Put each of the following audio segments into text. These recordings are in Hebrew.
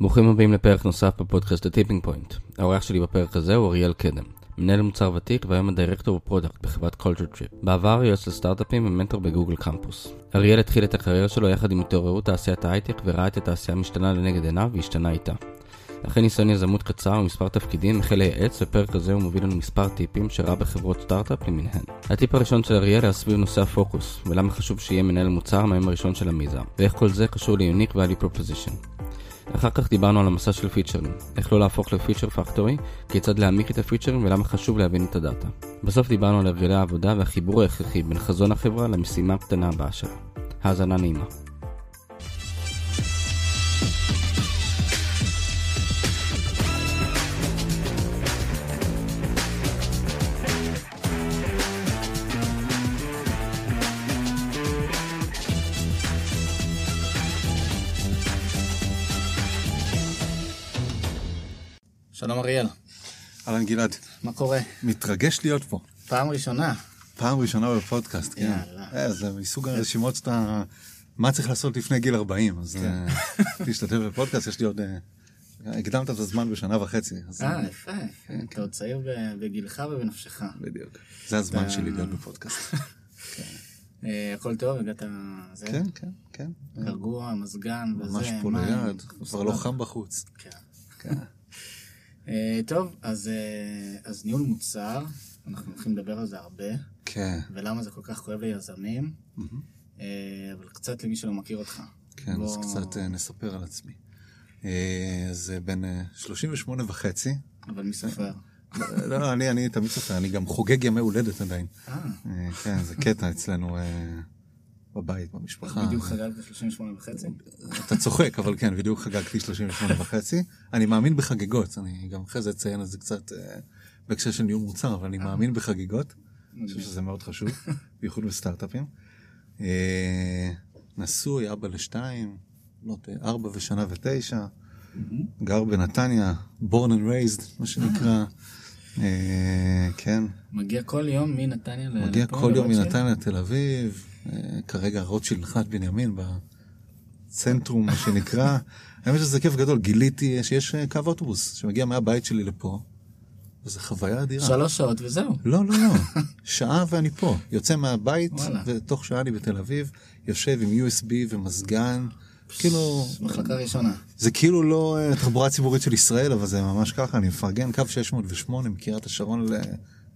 ברוכים הבאים לפרק נוסף בפודקאסט ה Tipping Point. האורח שלי בפרק הזה הוא אריאל קדם. מנהל מוצר ותיק והיום ה director ב product בחברת Culture Trip. בעבר יועץ לסטארט-אפים ומנטור בגוגל קמפוס. אריאל התחיל את הקריירה שלו יחד עם התעוררות תעשיית ההייטק וראה את התעשייה משתנה לנגד עיניו והשתנה איתה. אחרי ניסיון יזמות קצר ומספר תפקידים החל לייעץ בפרק הזה הוא מוביל לנו מספר טיפים שראה בחברות סטארט-אפ למיניהן. הטיפ הראשון של אריאל היה סביב נושא הפוקוס ולמה חשוב שיהיה מנהל מוצר מהיום הראשון של המיזם ואיך כל זה קשור ל unique value proposition. אחר כך דיברנו על המסע של פיצ'רים, איך לא להפוך לפיצ'ר פקטורי, כיצד להעמיק את הפיצ'רים ולמה חשוב להבין את הדאטה. בסוף דיברנו על הרגלי העבודה והחיבור ההכרחי בין חזון החברה למשימה הקטנה הבאה שלה. האזנה נעימה. שלום אריאל, אהלן גלעד, מה קורה? מתרגש להיות פה. פעם ראשונה. פעם ראשונה בפודקאסט, כן. יאללה. אה, זה מסוג הרשימות שאתה... מה צריך לעשות לפני גיל 40, אז כן. אה, תשתתף בפודקאסט, יש לי עוד... אה, הקדמת את הזמן בשנה וחצי. אה, יפה. אתה עוד צעיר ב- בגילך ובנפשך. בדיוק. זה הזמן שלי להיות בפודקאסט. הכל טוב, הגעת... כן, כן, כן. רגוע, מזגן וזה. ממש פה. ליד, כבר לא חם בחוץ. כן. אה, טוב, אז אה, אז ניהול מוצר, אנחנו הולכים לדבר על זה הרבה, כן, ולמה זה כל כך כואב ליזמים, אה, אבל קצת למי שלא מכיר אותך. כן, אז בוא- קצת אה, נספר על עצמי. אז בן אה, 38 וחצי. אבל מי סופר? לא, לא, אני אני תמיד סופר, אני גם חוגג ימי הולדת עדיין. אה, כן, זה קטע אצלנו בבית, במשפחה. בדיוק חגגת 38 וחצי? אתה צוחק, אבל כן, בדיוק חגגתי 38 וחצי. אני מאמין בחגיגות, אני גם אחרי זה אציין את זה קצת אה, בהקשר של ניהול מוצר, אבל אני מאמין בחגיגות. אני חושב שזה מאוד חשוב, בייחוד בסטארט-אפים. אה, נשוי, אבא לשתיים, אה, ארבע ושנה ותשע, גר בנתניה, born and raised, מה שנקרא. אה, כן, מגיע כל יום מנתניה ל... מגיע לפה, כל יום? מנתניה לתל אביב, אה, כרגע רוטשילד נחלת בנימין בצנטרום, מה שנקרא. האמת שזה כיף גדול, גיליתי שיש אה, קו אוטובוס שמגיע מהבית שלי לפה, וזו חוויה אדירה. שלוש שעות וזהו. לא, לא, לא, שעה ואני פה. יוצא מהבית. ותוך שעה אני בתל אביב, יושב עם USB ומזגן, כאילו, מחלקה ראשונה. זה כאילו לא אה, תחבורה ציבורית של ישראל, אבל זה ממש ככה, אני מפרגן, קו 608 מקריית השרון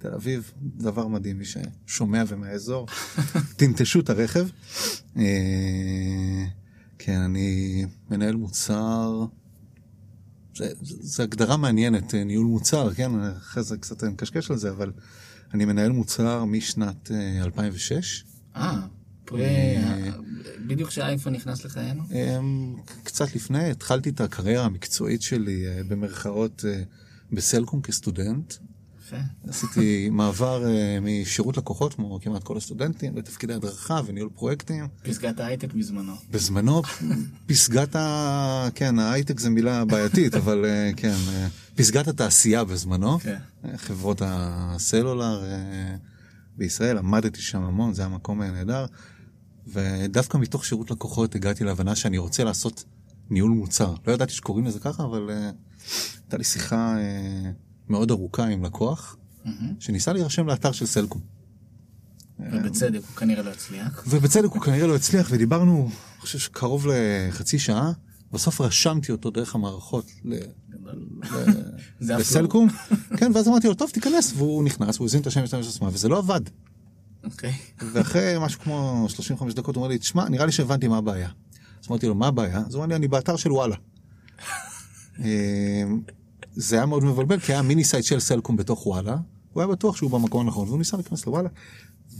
לתל אביב, דבר מדהים, מי ששומע ומהאזור, תנטשו את הרכב. אה, כן, אני מנהל מוצר, זה הגדרה מעניינת, אה, ניהול מוצר, כן, אחרי זה קצת נקשקש על זה, אבל אני מנהל מוצר משנת אה, 2006. אה, פרי... בדיוק כשהאייפון נכנס לחיינו? קצת לפני, התחלתי את הקריירה המקצועית שלי אה, במרכאות אה, בסלקום כסטודנט. יפה. עשיתי מעבר אה, משירות לקוחות, כמו כמעט כל הסטודנטים, לתפקידי הדרכה וניהול פרויקטים. פסגת ההייטק בזמנו. בזמנו, פסגת ה... כן, ההייטק זה מילה בעייתית, אבל אה, כן, אה, פסגת התעשייה בזמנו. כן. חברות הסלולר בישראל, עמדתי שם המון, זה היה מקום נהדר. ודווקא מתוך שירות לקוחות הגעתי להבנה שאני רוצה לעשות ניהול מוצר. לא ידעתי שקוראים לזה ככה, אבל אה, הייתה לי שיחה אה, מאוד ארוכה עם לקוח, מהמם. שניסה להירשם לאתר של סלקום. ובצדק, הוא כנראה לא הצליח. ובצדק הוא כנראה לא הצליח, ודיברנו, אני חושב שקרוב לחצי שעה, בסוף רשמתי אותו דרך המערכות ל- לסלקום, כן, ואז אמרתי לו, טוב, תיכנס, והוא נכנס, והוא הזין את השם משתמש עצמה, וזה לא עבד. אוקיי. ואחרי משהו כמו 35 דקות הוא אומר לי, תשמע, נראה לי שהבנתי מה הבעיה. אז אמרתי לו, מה הבעיה? אז הוא אמר לי, אני באתר של וואלה. זה היה מאוד מבלבל, כי היה mini site של סלקום בתוך וואלה, הוא היה בטוח שהוא במקום הנכון, והוא ניסה להיכנס לוואלה.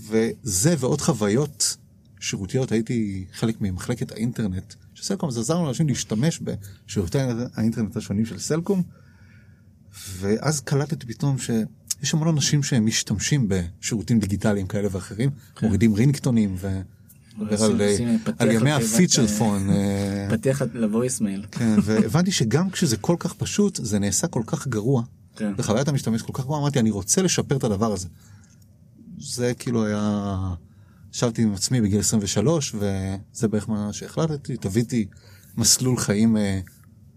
וזה ועוד חוויות שירותיות, הייתי חלק ממחלקת האינטרנט של סלקום, אז עזרנו לאנשים להשתמש בשירותי האינטרנט השונים של סלקום, ואז קלטתי פתאום שיש המון אנשים שהם משתמשים בשירותים דיגיטליים כאלה ואחרים, מורידים רינגטונים ו... מדבר על, ימי הפיצ'ר אה, פון. אה, פתח לבויסמייל. כן, והבנתי שגם כשזה כל כך פשוט, זה נעשה כל כך גרוע, כן. וחוויית המשתמש כל כך גרועה, אמרתי, אני רוצה לשפר את הדבר הזה. זה כאילו היה... ישבתי עם עצמי בגיל 23, וזה בערך מה שהחלטתי, תביתי מסלול חיים אה,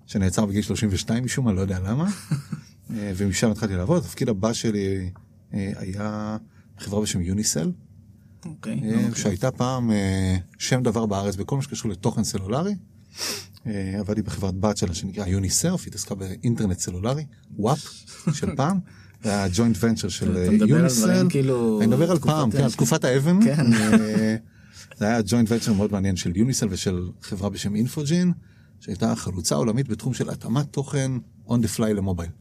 שנעצר בגיל 32 משום מה, לא יודע למה. ומשם התחלתי לעבוד, התפקיד הבא שלי היה חברה בשם יוניסל, אוקיי. אה, אוקיי. שהייתה פעם אה, שם דבר בארץ בכל מה שקשור לתוכן סלולרי. אה, עבדתי בחברת בת שלה שנקרא יוניסרף, היא התעסקה באינטרנט סלולרי, וואפ של פעם. זה היה ג'וינט ונצ'ר של יוניסל. כאילו... אני מדבר על פעם, כן, תקופת האבן. כן. זה היה ג'וינט ונצ'ר מאוד מעניין של יוניסל ושל חברה בשם אינפוג'ין, שהייתה חלוצה עולמית בתחום של התאמת תוכן on the fly למובייל.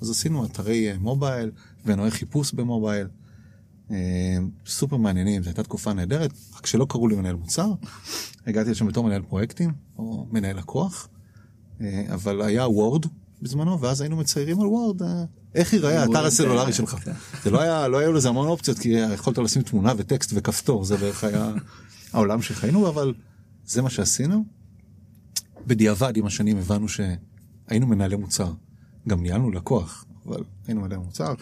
אז עשינו אתרי מובייל ומנועי חיפוש במובייל. אה, סופר מעניינים, זו הייתה תקופה נהדרת, רק שלא קראו לי מנהל מוצר. הגעתי לשם בתור מנהל פרויקטים, או מנהל לקוח, אה, אבל היה וורד בזמנו, ואז היינו מציירים על וורד, אה, איך ייראה האתר הסלולרי שלך. כן. זה לא היה, לא היו לזה המון אופציות, כי יכולת לשים תמונה וטקסט וכפתור, זה בערך היה העולם שחיינו, בו, אבל זה מה שעשינו. בדיעבד, עם השנים הבנו שהיינו מנהלי מוצר. גם ניהלנו לקוח, אבל היינו מנהלי מוצר.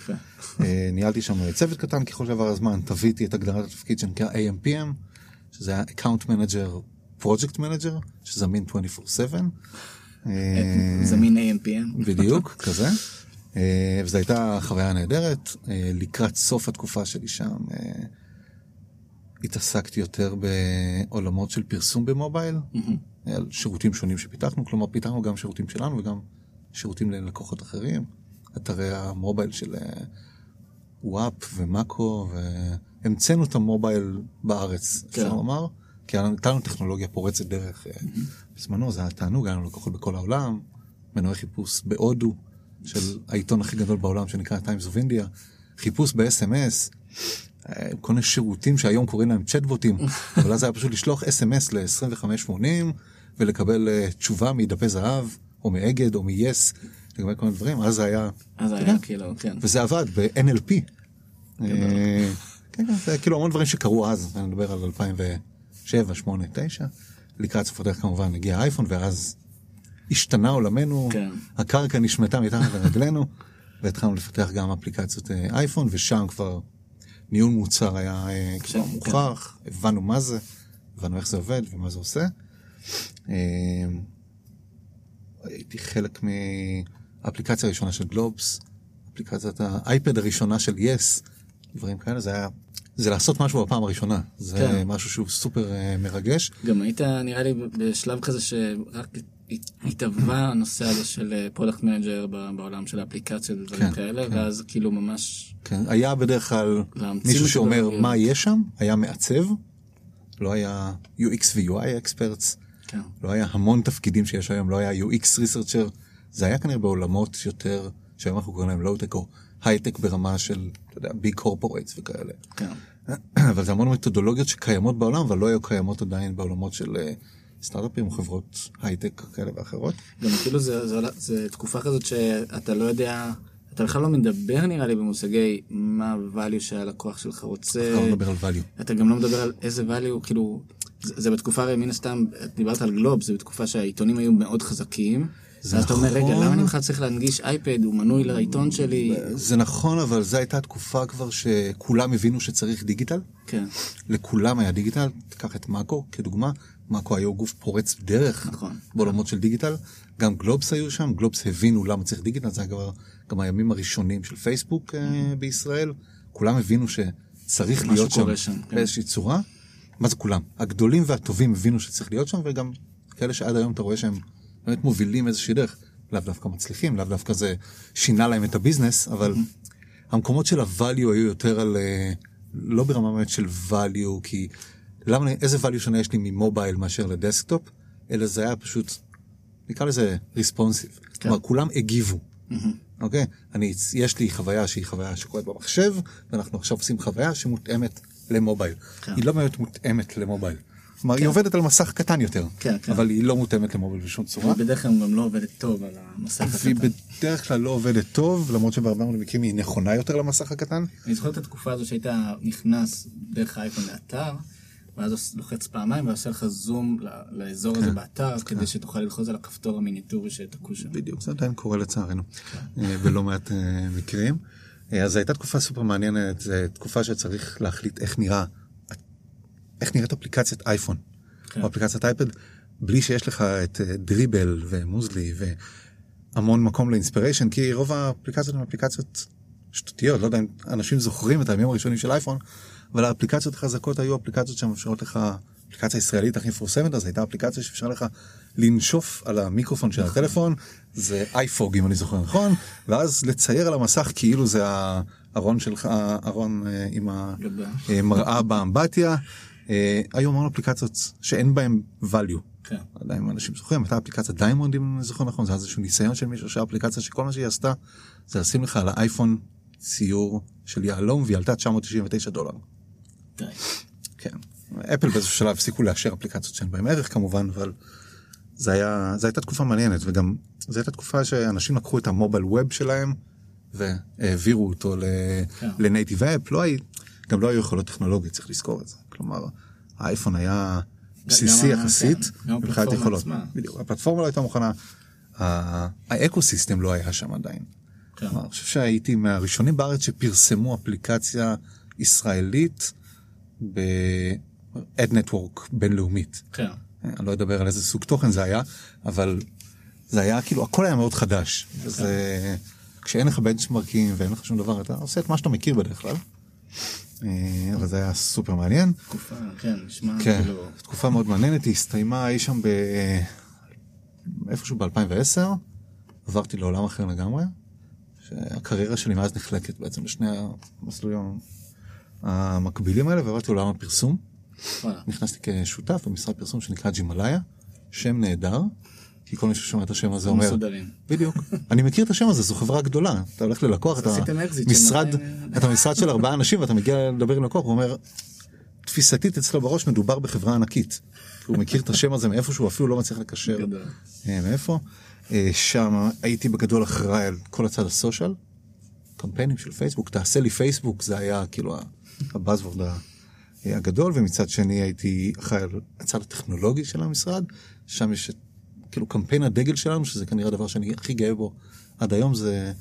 אה, ניהלתי שם צוות קטן ככל שעבר הזמן, תביתי את הגדרת התפקיד שנקרא AMPM, שזה היה Account Manager, Project Manager, שזמין 24/7. אה, זמין AMPM. בדיוק, כזה. אה, וזו הייתה חוויה נהדרת. לקראת סוף התקופה שלי שם התעסקתי יותר בעולמות של פרסום במובייל, על שירותים שונים שפיתחנו, כלומר פיתחנו גם שירותים שלנו וגם שירותים ללקוחות אחרים, אתרי המובייל של אה, וואפ ומאקו, והמצאנו את המובייל בארץ, אפשר כן. לומר, כי הייתה לנו טכנולוגיה פורצת דרך. אה, בזמנו זה היה תענוג, היה לנו לקוחות בכל העולם, מנועי חיפוש בהודו, של העיתון הכי גדול בעולם שנקרא Times of India, חיפוש ב-SMS, אה, כל מיני שירותים שהיום קוראים להם צ'טבוטים, אבל אז היה פשוט לשלוח אס.אם.אס ל-2580 ולקבל תשובה מדפי זהב, או מאגד, או מ-yes, לגבי כל מיני דברים, אז זה היה, אז אתה היה כאילו, כן. וזה עבד ב-NLP. אה, כן, כן, זה כאילו המון דברים שקרו אז, אני מדבר על 2007, 2008, 2009. לקראת סוף הדרך כמובן הגיע האייפון, ואז השתנה עולמנו, כן. הקרקע נשמטה מתחת לרגלינו, והתחלנו לפתח גם אפליקציות אה, אייפון, ושם כבר ניהול מוצר היה אה, כבר כן. מוכח, הבנו מה זה, הבנו איך זה עובד ומה זה עושה. הייתי חלק מהאפליקציה הראשונה של גלובס, אפליקציית האייפד הראשונה של יס, דברים כאלה, זה היה, זה לעשות משהו בפעם הראשונה, זה כן. משהו שהוא סופר אה, מרגש. גם היית נראה לי בשלב כזה שרק התהווה הנושא הזה של product manager בעולם של האפליקציות ודברים כן, כאלה, כן. ואז כאילו ממש, כן, היה בדרך כלל מישהו שאומר. מה יש שם, היה מעצב, לא היה UX ו-UI experts, כן, לא היה המון תפקידים שיש היום, לא היה UX researcher, זה היה כנראה בעולמות יותר, שהיום אנחנו קוראים להם לואו-טק או הייטק ברמה של, אתה יודע, big corporates וכאלה. כן. אבל זה המון מתודולוגיות שקיימות בעולם, אבל לא היו קיימות עדיין בעולמות של אה, סטארט-אפים או חברות הייטק כאלה ואחרות. גם כאילו זה, זה, זה תקופה כזאת שאתה לא יודע, אתה בכלל לא מדבר נראה לי במושגי מה ה-value שהלקוח שלך רוצה. אפשר לדבר על value. אתה גם לא מדבר על איזה value, כאילו, זה, זה בתקופה הרי מן הסתם, דיברת על גלוב, זה בתקופה שהעיתונים היו מאוד חזקים. זה אז אתה אומר, רגע, נכון. למה אני בכלל צריך להנגיש אייפד, הוא מנוי לעיתון שלי? זה נכון, אבל זו הייתה תקופה כבר שכולם הבינו שצריך דיגיטל. כן, לכולם היה דיגיטל, תיקח את מאקו כדוגמה, מאקו היו גוף פורץ דרך נכון. בעולמות של דיגיטל, גם גלובס היו שם, גלובס הבינו למה צריך דיגיטל, זה היה כבר גם הימים הראשונים של פייסבוק אה, בישראל, כולם הבינו שצריך להיות שם שם, כן. באיזושהי צורה, מה זה כולם? הגדולים והטובים הבינו שצריך להיות שם, וגם כאלה שעד היום אתה רואה שהם באמת מובילים איזושהי דרך, לאו דווקא מצליחים, לאו דווקא זה שינה להם את ה business, אבל המקומות של ה-value היו יותר על, אה, לא ברמה באמת של value, כי למה, איזה value שונה יש לי ממובייל מאשר לדסקטופ, אלא זה היה פשוט, נקרא לזה responsive. כן. כלומר, כולם הגיבו. אוקיי? אני, יש לי חוויה שהיא חוויה שקורית במחשב, ואנחנו עכשיו עושים חוויה שמותאמת למובייל. כן. היא לא באמת מותאמת למובייל. כלומר, היא עובדת על מסך קטן יותר, כן, כן. אבל היא לא מותאמת למובייל בשום צורה. ובדרך כלל גם לא עובדת טוב על המסך הקטן. בדרך כלל לא עובדת טוב, למרות שבהרבה מאוד מקרים היא נכונה יותר למסך הקטן. אני זוכר את התקופה הזו שהיית נכנס דרך האייפון לאתר, ואז לוחץ פעמיים ועושה לך זום לאזור הזה באתר, כדי שתוכל ללחוץ על הכפתור המיניטורי שתקוע שם. בדיוק, זה עדיין קורה לצערנו, אה, בלא מעט אה, מקרים. אה, אז זו הייתה תקופה סופר מעניינת, זו תקופה שצריך להחליט איך נראה, איך נראית אפליקציית אייפון, כן. או אפליקציית אייפד, בלי שיש לך את אה, דריבל ומוזלי והמון מקום לאינספיריישן, כי רוב האפליקציות הן אפליקציות שטותיות, לא יודע אם אנשים זוכרים את הימים הראשונים של אייפון, אבל האפליקציות החזקות היו אפליקציות שמאפשרות לך, האפליקציה הישראלית הכי מפורסמת אז הייתה אפליקציה שאפשר לך לנשוף על המיקרופון של הטלפון, זה אייפוג אם אני זוכר נכון, ואז לצייר על המסך כאילו זה הארון שלך, הארון אה, עם. המראה באמבטיה. אה, היו המון אפליקציות שאין בהן value. כן. אם אנשים זוכרים, הייתה אפליקציה Diamond אם אני זוכר נכון, זה היה איזשהו ניסיון של מישהו שהאפליקציה שכל מה שהיא עשתה זה לשים לך על האייפון ציור של יהלום והיא עלתה 999 דולר. די. כן. אפל באיזשהו שלב הפסיקו לאשר אפליקציות שאין בהן ערך כמובן, אבל זה היה, זו הייתה תקופה מעניינת וגם זו הייתה תקופה שאנשים לקחו את ה mobile web שלהם והעבירו אותו כן. לנייטיב אפ, לא גם לא היו יכולות טכנולוגיות, צריך לזכור את זה. כלומר, האייפון היה בסיסי יחסית, כן, מבחינת יכולות. בדיוק, הפלטפורמה לא הייתה מוכנה, ה- האקו סיסטם לא היה שם עדיין. כן. כלומר, אני חושב שהייתי מהראשונים בארץ שפרסמו אפליקציה ישראלית ב-ad network בינלאומית. כן. אני לא אדבר על איזה סוג תוכן זה היה, אבל זה היה כאילו, הכל היה מאוד חדש. וזה, כשאין לך בנצ'מרקים ואין לך שום דבר, אתה עושה את מה שאתה מכיר בדרך כלל. אה, אבל זה היה סופר מעניין. תקופה, כן, נשמע כן, כאילו... תקופה מאוד מעניינת, היא הסתיימה אי שם ב... איפשהו ב-2010, עברתי לעולם אחר לגמרי, שהקריירה שלי מאז נחלקת בעצם לשני המסלולים המקבילים האלה, ועברתי לעולם הפרסום. נכנסתי כשותף במשרד פרסום שנקרא ג'ימליה, שם נהדר, כי כל מי ששומע את השם הזה אומר, מסודרים. בדיוק, אני מכיר את השם הזה, זו חברה גדולה, אתה הולך ללקוח, אתה משרד, 200, אתה משרד של ארבעה אנשים ואתה מגיע לדבר עם לקוח, הוא אומר, תפיסתית אצלו בראש מדובר בחברה ענקית, הוא מכיר את השם הזה מאיפה שהוא אפילו לא מצליח לקשר. אה, מאיפה, אה, שם הייתי בגדול אחראי על כל הצד הסושיאל, קמפיינים של פייסבוק, תעשה לי פייסבוק, זה היה כאילו הבאזוורד הגדול, ומצד שני הייתי אחראי על הצד הטכנולוגי של המשרד, שם יש את, כאילו קמפיין הדגל שלנו, שזה כנראה הדבר שאני הכי גאה בו עד היום, זה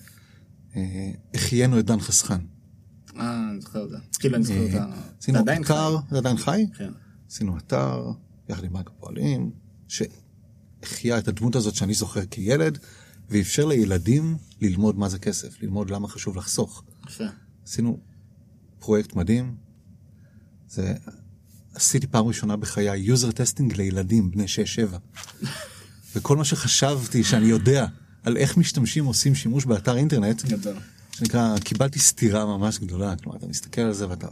אה, החיינו את דן חסכן. אה, אני זוכר את זה. כאילו, אני זוכר את. עשינו זה עדיין אתר, חי. זה עדיין חי? כן. עשינו אתר, יחד עם בנק הפועלים, שהחיה את הדמות הזאת שאני זוכר כילד, ואפשר לילדים ללמוד מה זה כסף, ללמוד למה חשוב לחסוך. יפה. עשינו פרויקט מדהים. זה, עשיתי פעם ראשונה בחיי user testing לילדים בני 6-7. וכל מה שחשבתי שאני יודע על איך משתמשים עושים שימוש באתר אינטרנט, גדול. שנקרא, קיבלתי סתירה ממש גדולה. כלומר, אתה מסתכל על זה ואתה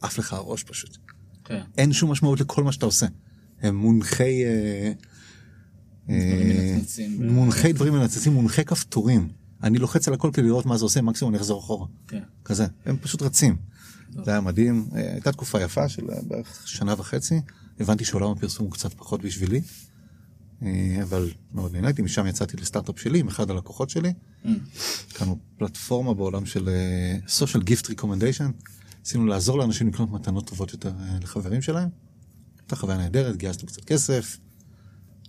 עף לך הראש פשוט. כן. אין שום משמעות לכל מה שאתה עושה. הם מונחי... אה, אה, מונחי דברים מנצצים, מונחי כפתורים. אני לוחץ על הכל כדי לראות מה זה עושה, מקסימום אני אחזור אחורה. כן. כזה, הם פשוט רצים. זה היה מדהים, אה, הייתה תקופה יפה של אה, בערך שנה וחצי, הבנתי שעולם הפרסום הוא קצת פחות בשבילי, אבל מאוד נהניתי, משם יצאתי לסטארט-אפ שלי עם אחד הלקוחות שלי, Mm. הקמנו פלטפורמה בעולם של אה, social gift recommendation, ניסינו לעזור לאנשים לקנות מתנות טובות יותר אה, לחברים שלהם, הייתה חוויה נהדרת, גייסנו קצת כסף,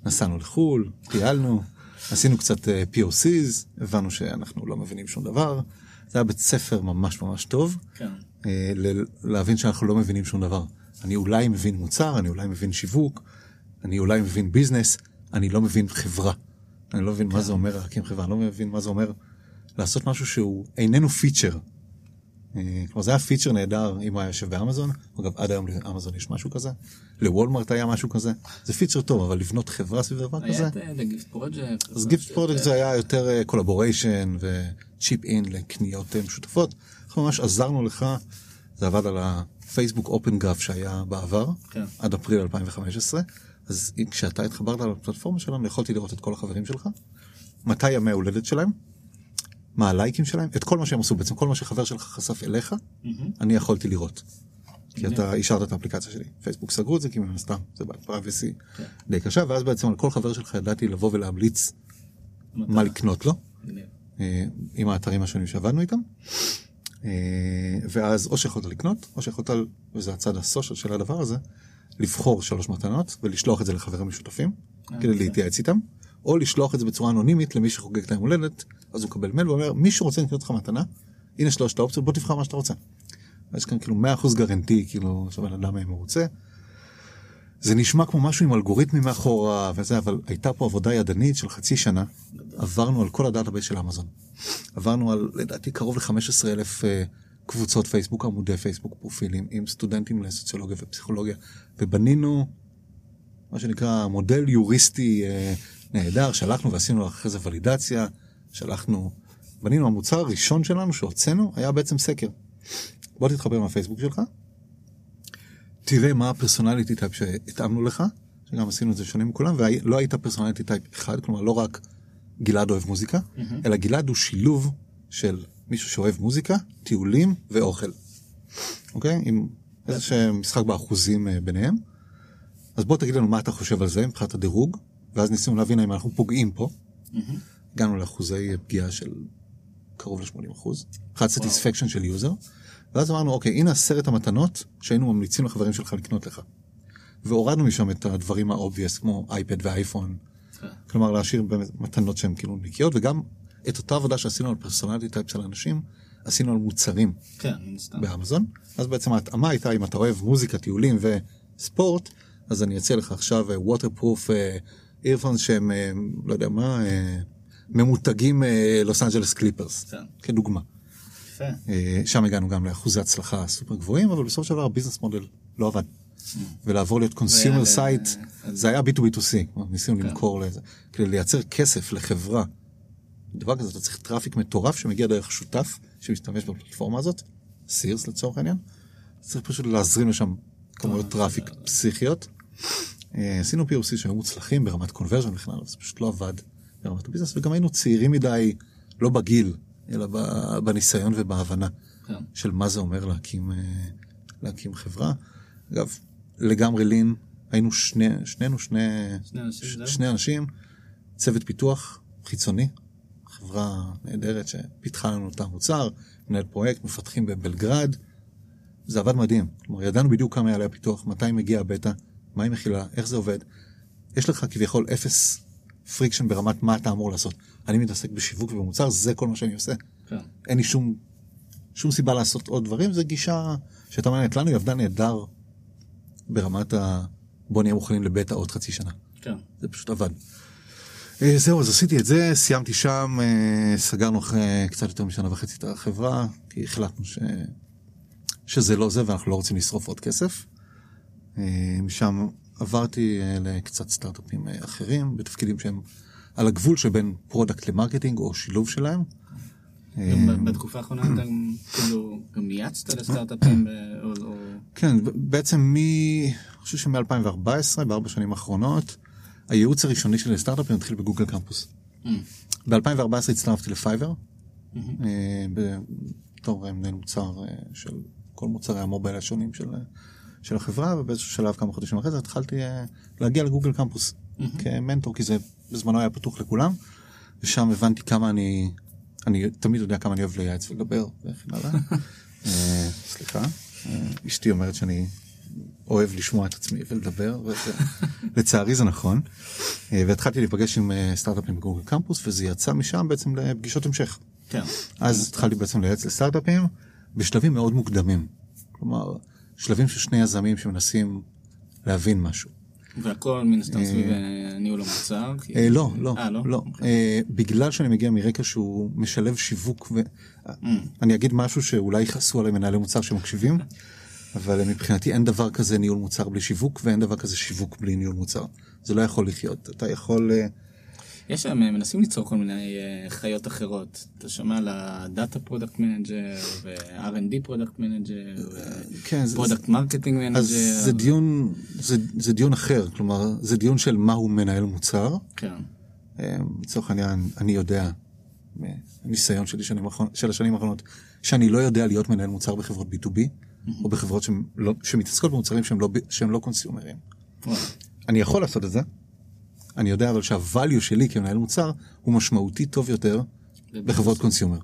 נסענו לחו"ל, טיילנו, עשינו קצת אה, POCs, הבנו שאנחנו לא מבינים שום דבר, זה היה בית ספר ממש ממש טוב. כן. אה, להבין שאנחנו לא מבינים שום דבר. אני אולי מבין מוצר, אני אולי מבין שיווק, אני אולי מבין ביזנס, אני לא מבין חברה. אני לא מבין מה זה אומר להקים חברה, אני לא מבין מה זה אומר לעשות משהו שהוא איננו פיצ'ר. אה, כלומר זה היה פיצ'ר נהדר אם הוא היה יושב באמזון, אגב עד היום לאמזון יש משהו כזה, לוולמרט היה משהו כזה, זה feature טוב אבל לבנות חברה סביב דבר כזה, היה את אה, The Gift Project. אז Gift Project זה היה יותר collaboration ו chip in לקניות אה, משותפות. אנחנו ממש עזרנו לך, זה עבד על הפייסבוק Open Graph שהיה בעבר, כן. עד אפריל 2015, אז כשאתה התחברת לפלטפורמה שלנו יכולתי לראות את כל החברים שלך, מתי ימי ההולדת שלהם, מה הלייקים שלהם, את כל מה שהם עשו, בעצם כל מה שחבר שלך חשף אליך, אני יכולתי לראות. כי אתה אישרת את האפליקציה שלי. פייסבוק סגרו את זה כי מן הסתם זה בפרייבסי כן. די קשה, ואז בעצם על כל חבר שלך ידעתי לבוא ולהמליץ מה לקנות לו. אה, עם האתרים השונים שעבדנו איתם. אה, ואז או שיכולת לקנות, או שיכולת, וזה הצד הסושיאל של הדבר הזה, לבחור שלוש מתנות ולשלוח את זה לחברים משותפים, כדי יפה. להתייעץ איתם, או לשלוח את זה בצורה אנונימית למי שחוגג את היום הולדת, אז הוא מקבל מייל ואומר, מי שרוצה לקנות לך מתנה, הנה שלושת האופציות, בוא תבחר מה שאתה רוצה. יש כאן כאילו 100% guarantee, כאילו, שהבן אדם יהיה מרוצה. זה נשמע כמו משהו עם אלגוריתמים מאחורה וזה, אבל הייתה פה עבודה ידנית של חצי שנה. עברנו על כל ה database של אמזון. עברנו על, לדעתי, קרוב ל-15 אלף אה, קבוצות פייסבוק, עמודי פייסבוק, פרופילים, עם סטודנטים לסוציולוגיה ופסיכולוגיה, ובנינו מה שנקרא מודל היוריסטי אה, נהדר, שלחנו ועשינו אחרי זה ולידציה, שלחנו, בנינו המוצר הראשון שלנו שהוצאנו היה בעצם סקר. בוא תתחבר עם הפייסבוק שלך, תראה מה ה personality type שהתאמנו לך, שגם עשינו את זה שונים מכולם, ולא היית personality type אחד, כלומר לא רק גלעד אוהב מוזיקה, mm-hmm. אלא גלעד הוא שילוב של מישהו שאוהב מוזיקה, טיולים ואוכל. אוקיי? עם איזה משחק באחוזים אה, ביניהם. אז בוא תגיד לנו מה אתה חושב על זה מבחינת הדירוג, ואז ניסינו להבין האם אנחנו פוגעים פה. הגענו לאחוזי פגיעה של קרוב ל-80 אחוז, מבחינת satisfaction של user. ואז אמרנו, אוקיי, הנה עשרת המתנות שהיינו ממליצים לחברים שלך לקנות לך. והורדנו משם את הדברים ה obvious, כמו אייפד ואייפון. כן. כלומר, להשאיר מתנות שהן כאילו נקיות, וגם את אותה עבודה שעשינו על personality type של אנשים, עשינו על מוצרים כן, באמזון. אז בעצם ההתאמה הייתה, אם אתה אוהב מוזיקה, טיולים וספורט, אז אני אציע לך עכשיו waterproof earphones שהם, אה, לא יודע מה, אה, ממותגים Los Angeles Clippers, כדוגמה. אה, שם הגענו גם לאחוזי הצלחה סופר גבוהים, אבל בסופו של דבר ה business model לא עבד. ולעבור להיות consumer site, זה היה B2B2C, ניסינו כן. למכור לזה, כדי לייצר כסף לחברה. דבר כזה, אתה צריך traffic מטורף שמגיע דרך שותף שמשתמש בפלטפורמה הזאת, Sears לצורך העניין, צריך פשוט להזרים לשם כמויות traffic פסיכיות. אה, עשינו POC שהיו מוצלחים ברמת conversion בכלל, זה פשוט לא עבד ברמת ה business, וגם היינו צעירים מדי, לא בגיל, אלא בניסיון ובהבנה כן. של מה זה אומר להקים, אה, להקים חברה. אגב, לגמרי lean, היינו שני, שנינו שני, שני אנשים, שני אנשים, צוות פיתוח חיצוני, חברה נהדרת שפיתחה לנו את המוצר, מנהל פרויקט, מפתחים בבלגרד. זה עבד מדהים. כלומר, ידענו בדיוק כמה יעלה הפיתוח, מתי מגיע הבטא, מה היא מכילה, איך זה עובד. יש לך כביכול אפס friction ברמת מה אתה אמור לעשות. אני מתעסק בשיווק ובמוצר, זה כל מה שאני עושה. כן. אין לי שום, שום סיבה לעשות עוד דברים, זו גישה שהייתה מעניינת לנו, היא עבדה נהדר ברמת ה... בוא נהיה מוכנים לבטא עוד חצי שנה. כן. זה פשוט עבד. אה, זהו, אז עשיתי את זה, סיימתי שם, אה, סגרנו אחרי קצת יותר משנה וחצי את החברה, כי החלטנו ש... שזה לא זה ואנחנו לא רוצים לשרוף עוד כסף. אה, משם עברתי לקצת סטארט-אפים אחרים, בתפקידים שהם על הגבול שבין product ל marketing או שילוב שלהם. בתקופה האחרונה אתה כאילו גם יעצת לסטארט-אפים? כן, בעצם מ... אני חושב שמ-2014, בארבע שנים האחרונות, הייעוץ הראשוני שלי לסטארט-אפים התחיל בגוגל קמפוס. Mm. ב-2014 הצטרפתי לפייבר, mm-hmm. אה, בתור מנהל מוצר אה, של כל מוצרי המובייל השונים של, של החברה, ובאיזשהו שלב כמה חודשים אחרי זה התחלתי אה, להגיע לגוגל קמפוס mm-hmm. כמנטור, כי זה בזמנו היה פתוח לכולם, ושם הבנתי כמה אני, אני תמיד יודע כמה אני אוהב לייעץ ולדבר וכן הלאה. סליחה, אשתי אומרת שאני אוהב לשמוע את עצמי ולדבר, ולצערי זה נכון. אה, והתחלתי להיפגש עם אה, סטארט-אפים בגוגל קמפוס, וזה יצא משם בעצם לפגישות המשך. כן. אז התחלתי בעצם לייעץ לסטארט-אפים בשלבים מאוד מוקדמים. כלומר, שלבים של שני יזמים שמנסים להבין משהו. והכל מן הסתם סביב אה, ניהול המוצר? לא, לא, לא. לא. אוקיי. בגלל שאני מגיע מרקע שהוא משלב שיווק, ואני mm. אגיד משהו שאולי יכעסו עליי מנהלי מוצר שמקשיבים. אבל מבחינתי אין דבר כזה ניהול מוצר בלי שיווק, ואין דבר כזה שיווק בלי ניהול מוצר. זה לא יכול לחיות. אתה יכול... אה, יש שם, מנסים ליצור כל מיני אה, חיות אחרות. אתה שומע על ה data product manager, ו-R&D product manager, ו product marketing manager. אז זה דיון, זה, זה דיון אחר, כלומר, זה דיון של מהו מנהל מוצר. כן. אה, לצורך העניין, אני יודע, מהניסיון שלי של השנים האחרונות, שאני לא יודע להיות מנהל מוצר בחברות B2B. או בחברות לא, שמתעסקות במוצרים שהם לא, שהם לא consumerים. אני יכול לעשות את זה, אני יודע אבל שה value שלי כמנהל מוצר הוא משמעותי טוב יותר בחברות consumer,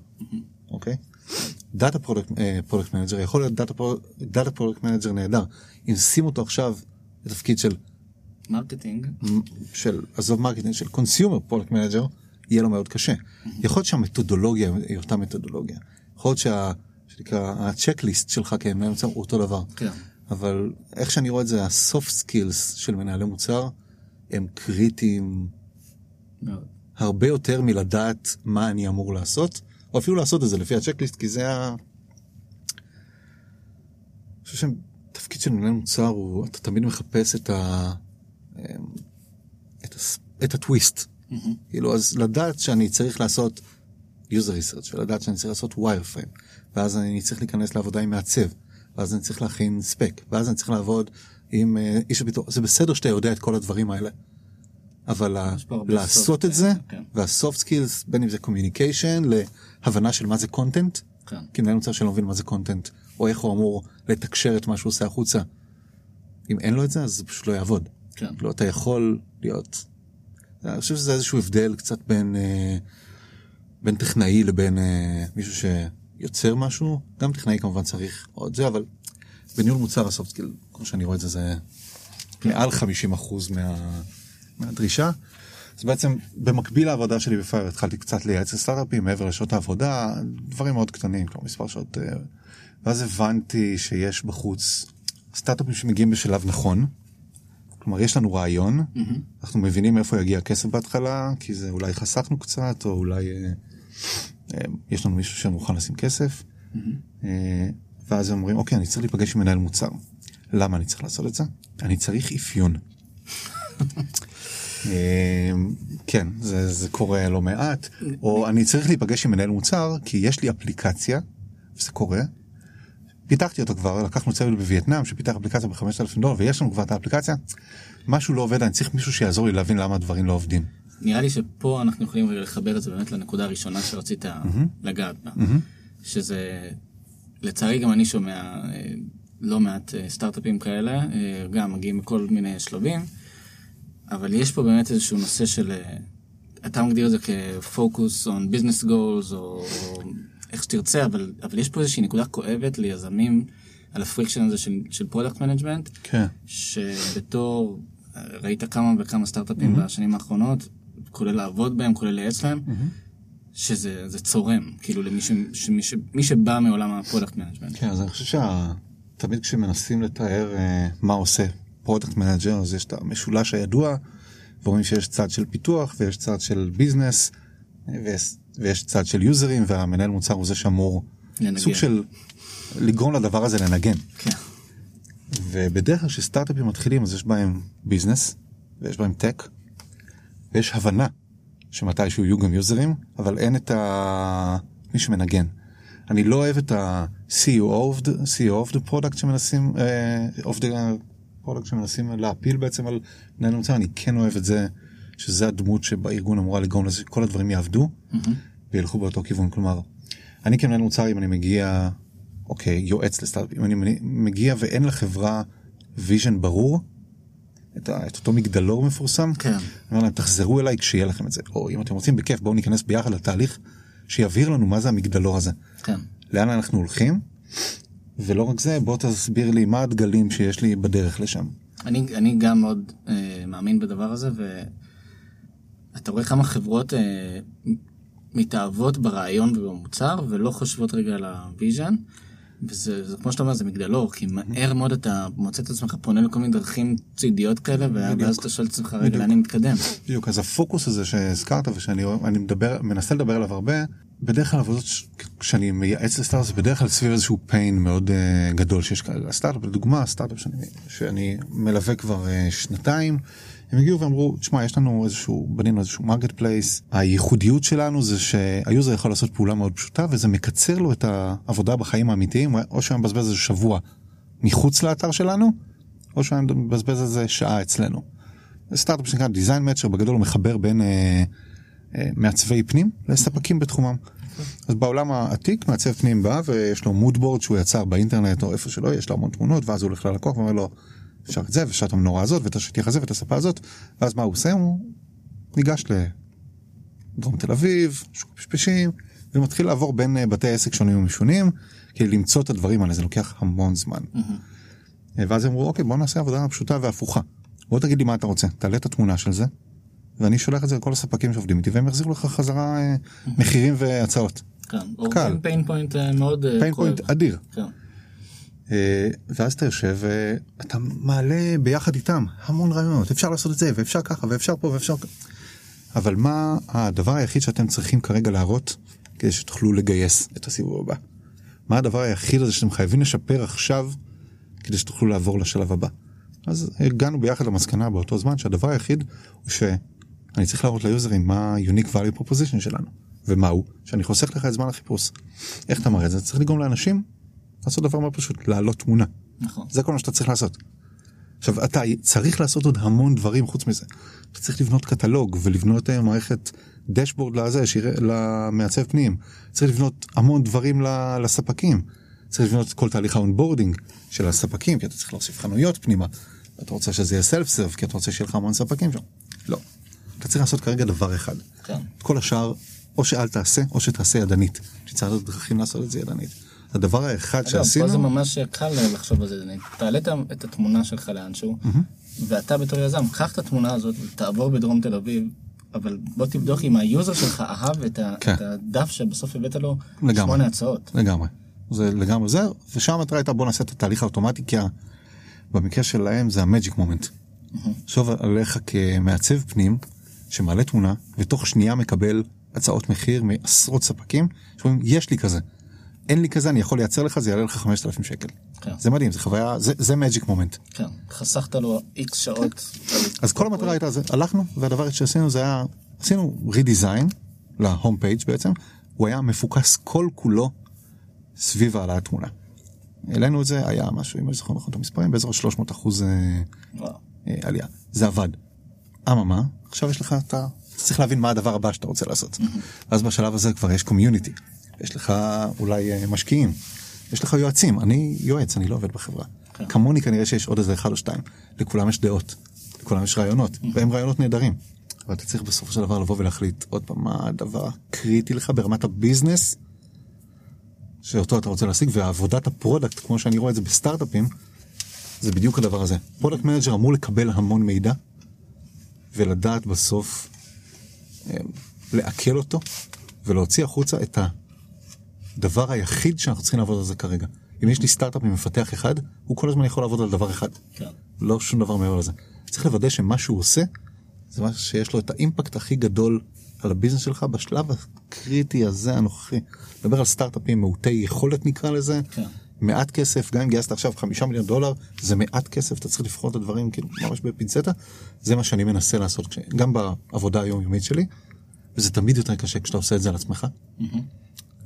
אוקיי? data product manager יכול להיות data product manager נהדר. אם שים אותו עכשיו בתפקיד של marketing, של עזוב marketing, של consumer product manager, יהיה לו מאוד קשה. יכול להיות שהמתודולוגיה היא אותה מתודולוגיה. יכול להיות. שנקרא, ה checklist שלך כמנהל מוצר הוא אותו דבר. כן. אבל איך שאני רואה את זה, ה-soft skills של מנהלי מוצר הם קריטיים מאוד. הרבה יותר מלדעת מה אני אמור לעשות, או אפילו לעשות את זה לפי הצ'קליסט, כי זה ה... אני חושב שהתפקיד של מנהל מוצר הוא, אתה תמיד מחפש את ה... אמ, את, הס... את הטוויסט. כאילו, אז לדעת שאני צריך לעשות user research, ולדעת שאני צריך לעשות wireframe, ואז אני צריך להיכנס לעבודה עם מעצב, ואז אני צריך להכין ספק, ואז אני צריך לעבוד עם אה, איש הביטוח. זה בסדר שאתה יודע את כל הדברים האלה, אבל ה- לעשות את זה, כן. וה-soft skills, בין אם זה communication, להבנה של מה זה content, כן. כי מנהל מוצר שלא מבין מה זה content, או איך הוא אמור לתקשר את מה שהוא עושה החוצה. אם אין לו את זה, אז זה פשוט לא יעבוד. כן. לא, אתה יכול להיות... אני חושב שזה איזשהו הבדל קצת בין, אה, בין טכנאי לבין אה, מישהו שיוצר משהו. גם טכנאי כמובן צריך עוד זה, אבל בניהול מוצר ה soft skill, כמו שאני רואה את זה, זה מעל 50% מה, מהדרישה. אז בעצם במקביל לעבודה שלי בפייר התחלתי קצת לייעץ לסטארט-אפים מעבר לשעות העבודה, דברים מאוד קטנים, כמו מספר שעות. אה, ואז הבנתי שיש בחוץ סטארט-אפים שמגיעים בשלב נכון. כלומר, יש לנו רעיון, אנחנו מבינים איפה יגיע הכסף בהתחלה, כי זה אולי חסכנו קצת, או אולי אה, יש לנו מישהו שמוכן לשים כסף. אה, ואז הם אומרים, אוקיי, אני צריך להיפגש עם מנהל מוצר. למה אני צריך לעשות את זה? אני צריך אפיון. אה, כן, זה, זה קורה לא מעט. או אני צריך להיפגש עם מנהל מוצר, כי יש לי אפליקציה, וזה קורה. פיתחתי אותו כבר, לקחנו צוות בווייטנאם שפיתח אפליקציה ב-5,000 דולר, ויש לנו כבר את האפליקציה. משהו לא עובד, אני צריך מישהו שיעזור לי להבין למה הדברים לא עובדים. נראה לי שפה אנחנו יכולים רגע לחבר את זה באמת לנקודה הראשונה שרצית לגעת בה. שזה, לצערי גם אני שומע אה, לא מעט אה, סטארט-אפים כאלה, אה, גם מגיעים מכל מיני שלבים, אבל יש פה באמת איזשהו נושא של, אתה מגדיר את זה כ-focus on business goals, או, או איך שתרצה, אבל, אבל יש פה איזושהי נקודה כואבת ליזמים על ה friction הזה של, של product management. כן. שבתור, ראית כמה וכמה סטארט-אפים mm-hmm. בשנים האחרונות, כולל לעבוד בהם, כולל לייעץ להם. שזה זה צורם, כאילו למי ש, שמי, ש, מי שבא מעולם הפרודקט מנג'מנט. כן, אז אני חושב שתמיד כשמנסים לתאר אה, מה עושה product manager, אז יש את המשולש הידוע, ואומרים שיש צד של פיתוח ויש צד של ביזנס, ויש, ויש צד של יוזרים, והמנהל מוצר הוא זה שאמור לנגן. סוג של לגרום לדבר הזה לנגן. כן, ובדרך כלל כשסטארט-אפים מתחילים אז יש בהם ביזנס ויש בהם טק ויש הבנה שמתישהו יהיו גם יוזרים אבל אין את ה... מי שמנגן. אני לא אוהב את ה-CEO of the, CEO of the product שמנסים, uh, of the product שמנסים להפיל בעצם על מנהל מוצר, אני כן אוהב את זה שזה הדמות שבארגון אמורה לגרום לזה שכל הדברים יעבדו וילכו באותו כיוון. כלומר, אני כמנהל מוצר אם אני מגיע, אוקיי, יועץ לסטארט-אפ, אם אני מגיע ואין לחברה vision ברור, את, את אותו מגדלור מפורסם, כן. אומר להם תחזרו אליי כשיהיה לכם את זה, או אם אתם רוצים בכיף בואו ניכנס ביחד לתהליך שיבהיר לנו מה זה המגדלור הזה, כן. לאן אנחנו הולכים, ולא רק זה בוא תסביר לי מה הדגלים שיש לי בדרך לשם. אני, אני גם מאוד אה, מאמין בדבר הזה, ואתה רואה כמה חברות אה, מתאהבות ברעיון ובמוצר, ולא חושבות רגע על ה vision. וזה זה, כמו שאתה אומר, זה מגדלור, כי מהר מאוד אתה מוצא את עצמך פונה לכל מיני דרכים צידיות כאלה, ואז אתה שואל את עצמך, רגע, לאן אני מתקדם? בדיוק, אז הפוקוס הזה שהזכרת ושאני מדבר, מנסה לדבר עליו הרבה, בדרך כלל עבודות ש- כשאני מייעץ לסטארט זה בדרך כלל סביב איזשהו pain מאוד uh, גדול שיש כרגע. סטארט-אפ, לדוגמה, סטארט-אפ שאני, שאני מלווה כבר uh, שנתיים, הם הגיעו ואמרו, תשמע, יש לנו איזשהו, בנינו איזשהו marketplace, הייחודיות שלנו זה שה user יכול לעשות פעולה מאוד פשוטה וזה מקצר לו את העבודה בחיים האמיתיים, או שהוא מבזבז איזה שבוע מחוץ לאתר שלנו, או שהוא מבזבז איזה שעה אצלנו. סטארט-אפ שנקרא דיזיין מאצ'ר בגדול הוא מחבר בין אה, אה, מעצבי פנים לספקים בתחומם. אז בעולם העתיק מעצב פנים בא ויש לו moodboard שהוא יצר באינטרנט או איפה שלא יש לו המון תמונות ואז הוא הולך ללקוח ואומר לו אפשר את זה ואפשר את המנורה הזאת ואת השטיח הזה ואת הספה הזאת ואז מה הוא עושה הוא ניגש לדרום תל אביב שוק פשפשים ומתחיל לעבור בין אה, בתי עסק שונים ומשונים כדי למצוא את הדברים האלה זה לוקח המון זמן. ואז הם אמרו אוקיי בוא נעשה עבודה פשוטה והפוכה. בוא תגיד לי מה אתה רוצה תעלה את התמונה של זה ואני שולח את זה לכל הספקים שעובדים איתי והם יחזירו לך חזרה אה, מחירים והצעות. כן, קל. או pain point מאוד אה, pain כואב. point אדיר. כן. אה, ואז אתה יושב ואתה מעלה ביחד איתם המון רעיונות אפשר לעשות את זה ואפשר ככה ואפשר פה ואפשר ככה. אבל מה הדבר היחיד שאתם צריכים כרגע להראות כדי שתוכלו לגייס את הסיבוב הבא? מה הדבר היחיד הזה שאתם חייבים לשפר עכשיו כדי שתוכלו לעבור לשלב הבא? אז הגענו ביחד למסקנה באותו זמן שהדבר היחיד הוא שאני צריך להראות ליוזרים מה ה-unique value proposition שלנו. ומה הוא? שאני חוסך לך את זמן החיפוש. איך אתה מראה את זה? צריך לגרום לאנשים לעשות דבר מאוד פשוט, להעלות תמונה. נכון. זה כל מה שאתה צריך לעשות. עכשיו אתה צריך לעשות עוד המון דברים חוץ מזה. אתה צריך לבנות קטלוג ולבנות אה, מערכת dashboard לזה, שיראה, למעצב פנים. צריך לבנות המון דברים לספקים. צריך לבנות את כל תהליך ה onboarding של הספקים, כי אתה צריך להוסיף חנויות פנימה. אתה רוצה שזה יהיה self serve, כי אתה רוצה שיהיה לך המון ספקים שם. לא. אתה צריך לעשות כרגע דבר אחד. כן. את כל השאר, או שאל תעשה, או שתעשה ידנית. שצריך לדעת דרכים לעשות את זה ידנית. הדבר האחד אגב, שעשינו... פה זה ממש קל לחשוב על זה. תעלה את התמונה שלך לאנשהו, ואתה בתור יזם, קח את התמונה הזאת ותעבור בדרום תל אביב, אבל בוא תבדוק אם ה user שלך אהב את ה- כן. את הדף שבסוף הבאת לו לגמרי. שמונה הצעות. לגמרי. זה לגמרי זה, ושם המטרה הייתה בוא נעשה את התהליך האוטומטי, כי ה- במקרה שלהם זה ה magic moment. תחשוב עליך כמעצב פנים, שמעלה תמונה, ותוך שנייה מקבל הצעות מחיר מעשרות ספקים, שאומרים, יש לי כזה. אין לי כזה, אני יכול לייצר לך, זה יעלה לך 5,000 שקל. כן. זה מדהים, זה חוויה, זה, זה magic moment. כן, חסכת לו איקס שעות. אז כל המטרה הייתה זה, הלכנו, והדבר שעשינו זה היה, עשינו redesign ל home page בעצם, הוא היה מפוקס כל כולו סביב העלאת תמונה. העלינו את זה, היה משהו, אם אני זוכר נכון את המספרים, באזור 300 אחוז אה. אה, עלייה. זה עבד. אממה, עכשיו יש לך, אתה צריך להבין מה הדבר הבא שאתה רוצה לעשות. אז בשלב הזה כבר יש קומיוניטי, יש לך אולי אה, משקיעים, יש לך יועצים, אני יועץ, אני לא עובד בחברה. כן. כמוני כנראה שיש עוד איזה אחד או שתיים, לכולם יש דעות, לכולם יש רעיונות, והם רעיונות נהדרים. אבל אתה צריך בסופו של דבר לבוא ולהחליט עוד פעם מה הדבר הקריטי לך ברמת הביזנס שאותו אתה רוצה להשיג, ועבודת ה product, כמו שאני רואה את זה בסטארט-אפים, זה בדיוק הדבר הזה. product manager אמור לקבל המון מידע, ולדעת בסוף אה, לעכל אותו, ולהוציא החוצה את הדבר היחיד שאנחנו צריכים לעבוד על זה כרגע. אם יש לי סטארט-אפ עם מפתח אחד, הוא כל הזמן יכול לעבוד על דבר אחד. כן. לא שום דבר מעבר לזה. צריך לוודא שמה שהוא עושה, זה משהו שיש לו את ה impact הכי גדול על הביזנס שלך בשלב הקריטי הזה הנוכחי. מדבר על סטארט-אפים מעוטי יכולת נקרא לזה, כן. מעט כסף, גם אם גייסת עכשיו חמישה מיליון דולר, זה מעט כסף, אתה צריך לבחור את הדברים כאילו ממש בפינצטה, זה מה שאני מנסה לעשות, גם בעבודה היומיומית שלי, וזה תמיד יותר קשה כשאתה עושה את זה על עצמך.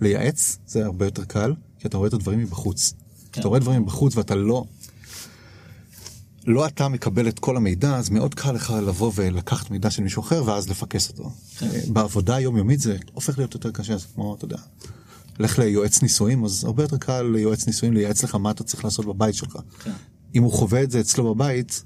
לייעץ זה הרבה יותר קל, כי אתה רואה את הדברים מבחוץ. כשאתה רואה דברים מבחוץ ואתה לא... לא אתה מקבל את כל המידע, אז מאוד קל לך לבוא ולקחת מידע של מישהו אחר ואז לפקס אותו. אה, בעבודה היומיומית זה הופך להיות יותר קשה, זה כמו, אתה יודע, לך ליועץ נישואים, אז הרבה יותר קל ליועץ נישואים לייעץ לך מה אתה צריך לעשות בבית שלך. כן. אם הוא חווה את זה אצלו בבית,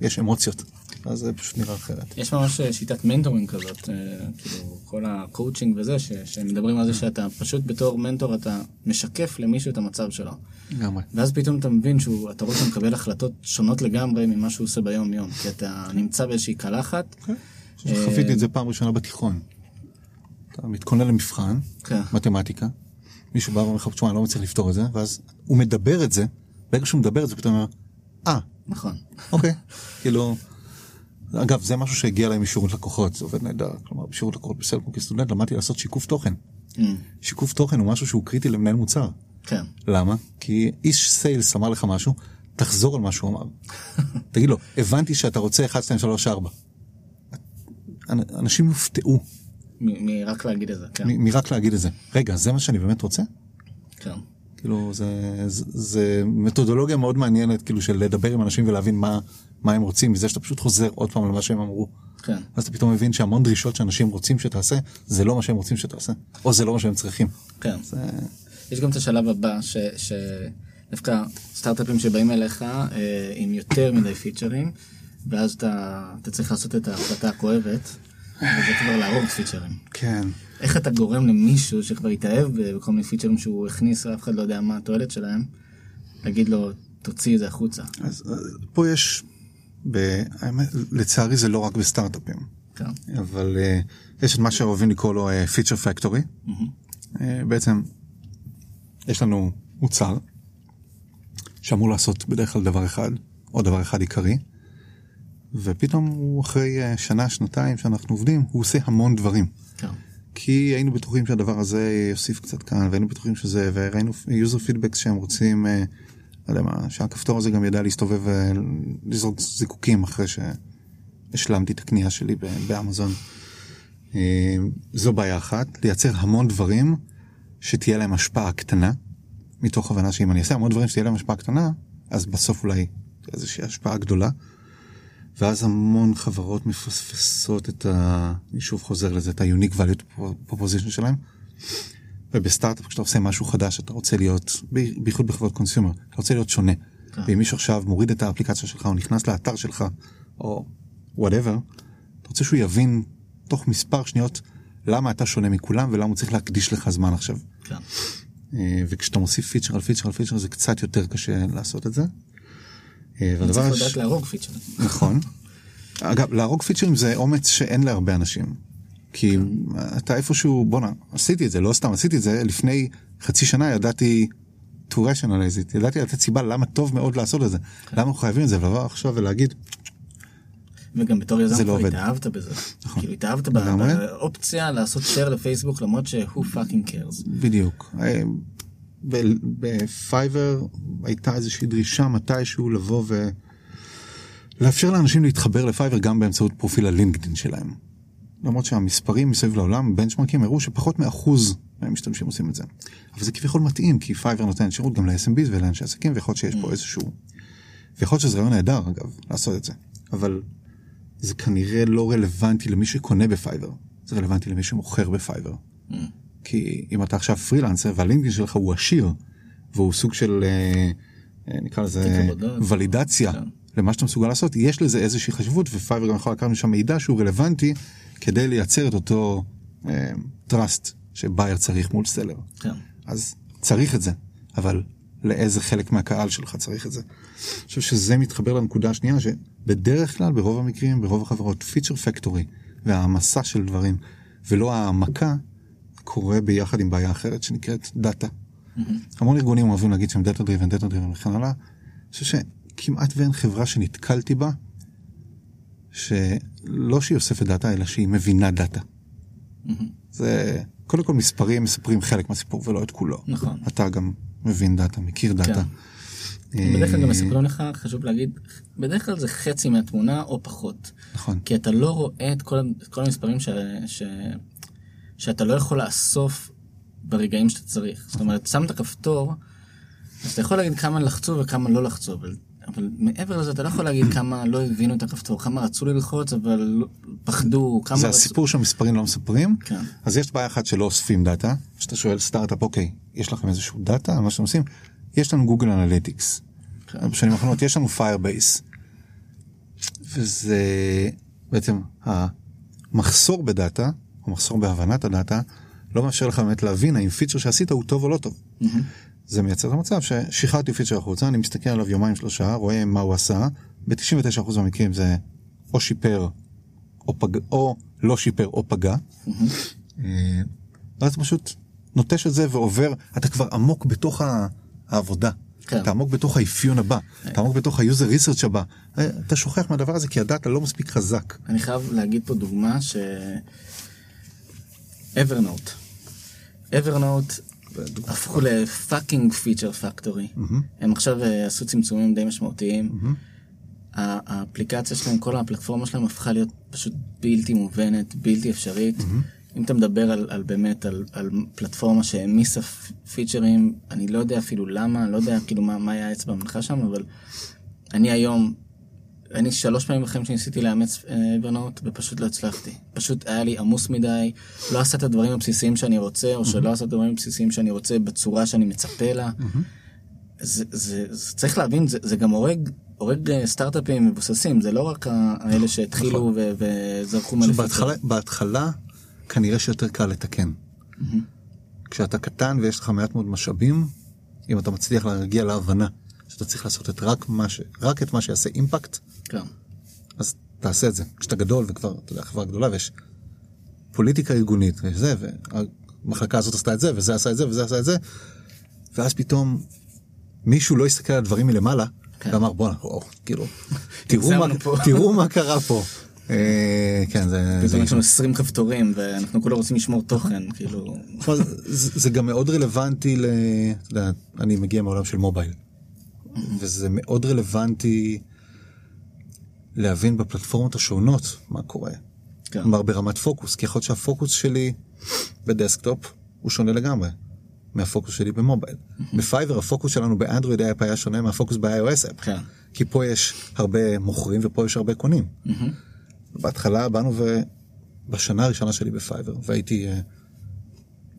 יש אמוציות. אז זה פשוט נראה אחרת. יש ממש אה, שיטת mentoring כזאת, אה, כאילו כל הקואוצ'ינג וזה, ש- שמדברים על זה שאתה פשוט בתור מנטור אתה משקף למישהו את המצב שלו. לגמרי. ואז פתאום אתה מבין שאתה רואה שהוא מקבל החלטות שונות לגמרי ממה שהוא עושה ביום יום, כי אתה נמצא באיזושהי קלחת. חוויתי את זה פעם ראשונה בתיכון. אתה מתכונן למבחן, כן. מתמטיקה, מישהו בא ואומר לך, תשמע, אני לא מצליח לפתור את זה, ואז הוא מדבר את זה, ברגע שהוא מדבר את זה, פתאום הוא אומר, אה, נכון. אוקיי. כאילו, אגב, זה משהו שהגיע אליי משירות לקוחות, זה עובד נהדר. כלומר, בשירות לקוחות בסלקום כסטודנט למדתי לעשות שיקוף תוכן. Mm, שיקוף תוכן הוא משהו שהוא קריטי למנהל מוצר. כן. למה? כי איש סיילס אמר לך משהו, תחזור על מה שהוא אמר. תגיד לו, הבנתי שאתה רוצה 1, 2, 3, 4. אנשים יופתעו מרק להגיד את זה, כן. מרק להגיד את זה. רגע, זה מה שאני באמת רוצה? כן. כאילו, זה, זה, זה מתודולוגיה מאוד מעניינת, כאילו, של לדבר עם אנשים ולהבין מה, מה הם רוצים, מזה שאתה פשוט חוזר עוד פעם למה שהם אמרו. כן. אז אתה פתאום מבין שהמון דרישות שאנשים רוצים שתעשה, זה לא מה שהם רוצים שתעשה. או זה לא מה שהם צריכים. כן. זה... יש גם את השלב הבא, ש... ש... דווקא סטארט-אפים שבאים אליך אה, עם יותר מדי פיצ'רים, ואז אתה, אתה צריך לעשות את ההחלטה הכואבת, וזה כבר להרוג פיצ'רים. כן. איך אתה גורם למישהו שכבר התאהב בכל מיני פיצ'רים שהוא הכניס, ואף אחד לא יודע מה התועלת שלהם, להגיד לו, תוציא את זה החוצה. אז אה, פה יש. האמת, לצערי זה לא רק בסטארט-אפים, כן. אבל uh, יש את מה שאוהבים לקרוא לו uh, feature factory. Uh, בעצם, יש לנו מוצר, שאמור לעשות בדרך כלל דבר אחד, או דבר אחד עיקרי, ופתאום הוא אחרי אה, שנה, שנתיים שאנחנו עובדים, הוא עושה המון דברים. כן. כי היינו בטוחים שהדבר הזה יוסיף קצת כאן, והיינו בטוחים שזה, וראינו user feedback שהם רוצים, אה, יודע מה, שהכפתור הזה גם ידע להסתובב ולזרוק זיקוקים אחרי שהשלמתי את הקנייה שלי באמזון. אה, זו בעיה אחת, לייצר המון דברים שתהיה להם השפעה קטנה, מתוך הבנה שאם אני אעשה המון דברים שתהיה להם השפעה קטנה, אז בסוף אולי איזושהי השפעה גדולה. ואז המון חברות מפספסות את ה... אני שוב חוזר לזה, את ה-unique value proposition שלהם. ובסטארט-אפ כשאתה עושה משהו חדש אתה רוצה להיות, בייחוד בחברות קונסיומר, אתה רוצה להיות שונה. כן. ואם מישהו עכשיו מוריד את האפליקציה שלך או נכנס לאתר שלך או whatever, אתה רוצה שהוא יבין תוך מספר שניות למה אתה שונה מכולם ולמה הוא צריך להקדיש לך זמן עכשיו. כן. אה, וכשאתה מוסיף feature על feature על feature זה קצת יותר קשה לעשות את זה. אה, והדבר צריך לדעת להרוג feature. נכון. אגב, להרוג פיצ'רים זה אומץ שאין להרבה אנשים. כי אתה איפשהו, בואנה, עשיתי את זה, לא סתם עשיתי את זה, לפני חצי שנה ידעתי to rationalize it, ידעתי לתת סיבה למה טוב מאוד לעשות את זה. למה אנחנו חייבים את זה, ולבוא עכשיו ולהגיד, וגם בתור יזם לא כבר עובד. התאהבת בזה. נכון. כאילו התאהבת. באופציה לעשות share לפייסבוק למרות שהוא fucking קרס. בדיוק. אה, בפייבר הייתה איזושהי דרישה מתישהו לבוא ולאפשר לאנשים להתחבר לפייבר גם באמצעות פרופיל הלינקדאין שלהם. למרות שהמספרים מסביב לעולם, בנצ'מרקים, הראו שפחות מאחוז מהמשתמשים עושים את זה. אבל זה כביכול מתאים, כי פייבר נותן שירות גם ל-SMBs ולאנשי עסקים, ויכול להיות שיש פה איזשהו... ויכול להיות שזה רעיון נהדר, אגב, לעשות את זה. אבל זה כנראה לא רלוונטי למי שקונה בפייבר, זה רלוונטי למי שמוכר בפייבר. כי אם אתה עכשיו פרילנסר והלינקדאין שלך הוא עשיר, והוא סוג של, אה, אה, נקרא לזה. ולידציה כן. למה שאתה מסוגל לעשות, יש לזה איזושהי חשיבות, ופייבר גם יכול לקחת משם מידע שהוא רלוונטי כדי לייצר את אותו אה, trust ש-buyer צריך מול seller. כן. אז צריך את זה, אבל לאיזה חלק מהקהל שלך צריך את זה. אני חושב שזה מתחבר לנקודה השנייה, שבדרך כלל, ברוב המקרים, ברוב החברות, feature factory והעמסה של דברים, ולא העמקה, קורה ביחד עם בעיה אחרת שנקראת דאטה. המון ארגונים אוהבים להגיד שהם data driven, data driven וכן הלאה. אני חושב שכמעט ואין חברה שנתקלתי בה, שלא שהיא אוספת דאטה, אלא שהיא מבינה דאטה. זה, קודם כל מספרים מספרים חלק מהסיפור ולא את כולו. נכון. אתה גם מבין דאטה, מכיר דאטה. כן. בדרך כלל גם אה, מספרים לך, חשוב להגיד, בדרך כלל זה חצי מהתמונה או פחות. נכון. כי אתה לא רואה את כל, את כל המספרים ש, ש, שאתה לא יכול לאסוף ברגעים שאתה צריך. זאת אומרת, שם את הכפתור, אז אתה יכול להגיד כמה לחצו וכמה לא לחצו, אבל, אבל מעבר לזה אתה לא יכול להגיד כמה לא הבינו את הכפתור, כמה רצו ללחוץ אבל פחדו, כמה זה רצו... הסיפור שהמספרים לא מספרים. כן. אז יש בעיה אחת שלא אוספים דאטה, שאתה שואל סטארט-אפ, אוקיי, יש לכם איזשהו דאטה על מה שאתם עושים? יש לנו Google Analytics. כן. בשנים האחרונות יש לנו Firebase. וזה בעצם המחסור בדאטה, או מחסור בהבנת הדאטה, לא מאפשר לך באמת להבין האם פיצ'ר שעשית הוא טוב או לא טוב. זה מייצר את המצב ששחררתי פיצ'ר החוצה, אני מסתכל עליו יומיים שלושה, רואה מה הוא עשה, ב-99% מהמקרים זה או שיפר או, פג... או לא שיפר או פגע. אה, ואז פשוט נוטש את זה ועובר, אתה כבר עמוק בתוך העבודה. כן. אתה עמוק בתוך האפיון הבא, אתה עמוק בתוך ה-user research הבא. אה, אתה שוכח מהדבר הזה כי הדאטה לא מספיק חזק. אני חייב להגיד פה דוגמה ש... אברנוט. אברנוט הפכו לפאקינג פיצ'ר פקטורי. הם עכשיו אה, עשו צמצומים די משמעותיים. האפליקציה שלהם, כל הפלטפורמה שלהם הפכה להיות פשוט בלתי מובנת, בלתי אפשרית. אם אתה מדבר על, על באמת, על, על פלטפורמה שהעמיסה פיצ'רים, אני לא יודע אפילו למה, אני לא יודע כאילו מה, מה היה האצבע המנחה שם, אבל אני היום אני שלוש פעמים בחיים שניסיתי לאמץ אברנוט ופשוט לא הצלחתי. פשוט היה לי עמוס מדי, לא עשה את הדברים הבסיסיים שאני רוצה, או שלא עשה את הדברים הבסיסיים שאני רוצה בצורה שאני מצפה לה. זה, זה, זה צריך להבין, זה, זה גם הורג, הורג אה, סטארט-אפים מבוססים, זה לא רק ה- האלה שהתחילו ו- וזרקו מלא בהתחלה, בהתחלה כנראה שיותר קל לתקן. כשאתה קטן ויש לך מעט מאוד משאבים, אם אתה מצליח להגיע להבנה שאתה צריך לעשות את רק, מה ש... רק את מה שיעשה אימפקט, כן. אז תעשה את זה. כשאתה גדול וכבר, אתה יודע, חברה גדולה ויש פוליטיקה ארגונית וזה, והמחלקה הזאת עשתה את זה, וזה עשה את זה, וזה עשה את זה, ואז פתאום מישהו לא הסתכל על הדברים מלמעלה, כן. ואמר בואנה, או, כאילו, תראו מה- פה." תראו מה קרה פה. אה, כן, זה... פתאום זה- יש לנו 20 כפתורים ואנחנו כולה רוצים לשמור תוכן, כאילו... תשמע, זה, זה גם מאוד רלוונטי ל... אני מגיע מעולם של מובייל. וזה מאוד רלוונטי להבין בפלטפורמות השונות מה קורה. כן. כלומר ברמת פוקוס, כי יכול להיות שהפוקוס שלי בדסקטופ הוא שונה לגמרי מהפוקוס שלי במובייל. בפייבר הפוקוס שלנו ב-Android app היה שונה מהפוקוס ב-iOS app. כן. כי פה יש הרבה מוכרים ופה יש הרבה קונים. בהתחלה באנו ובשנה הראשונה שלי בפייבר והייתי אה,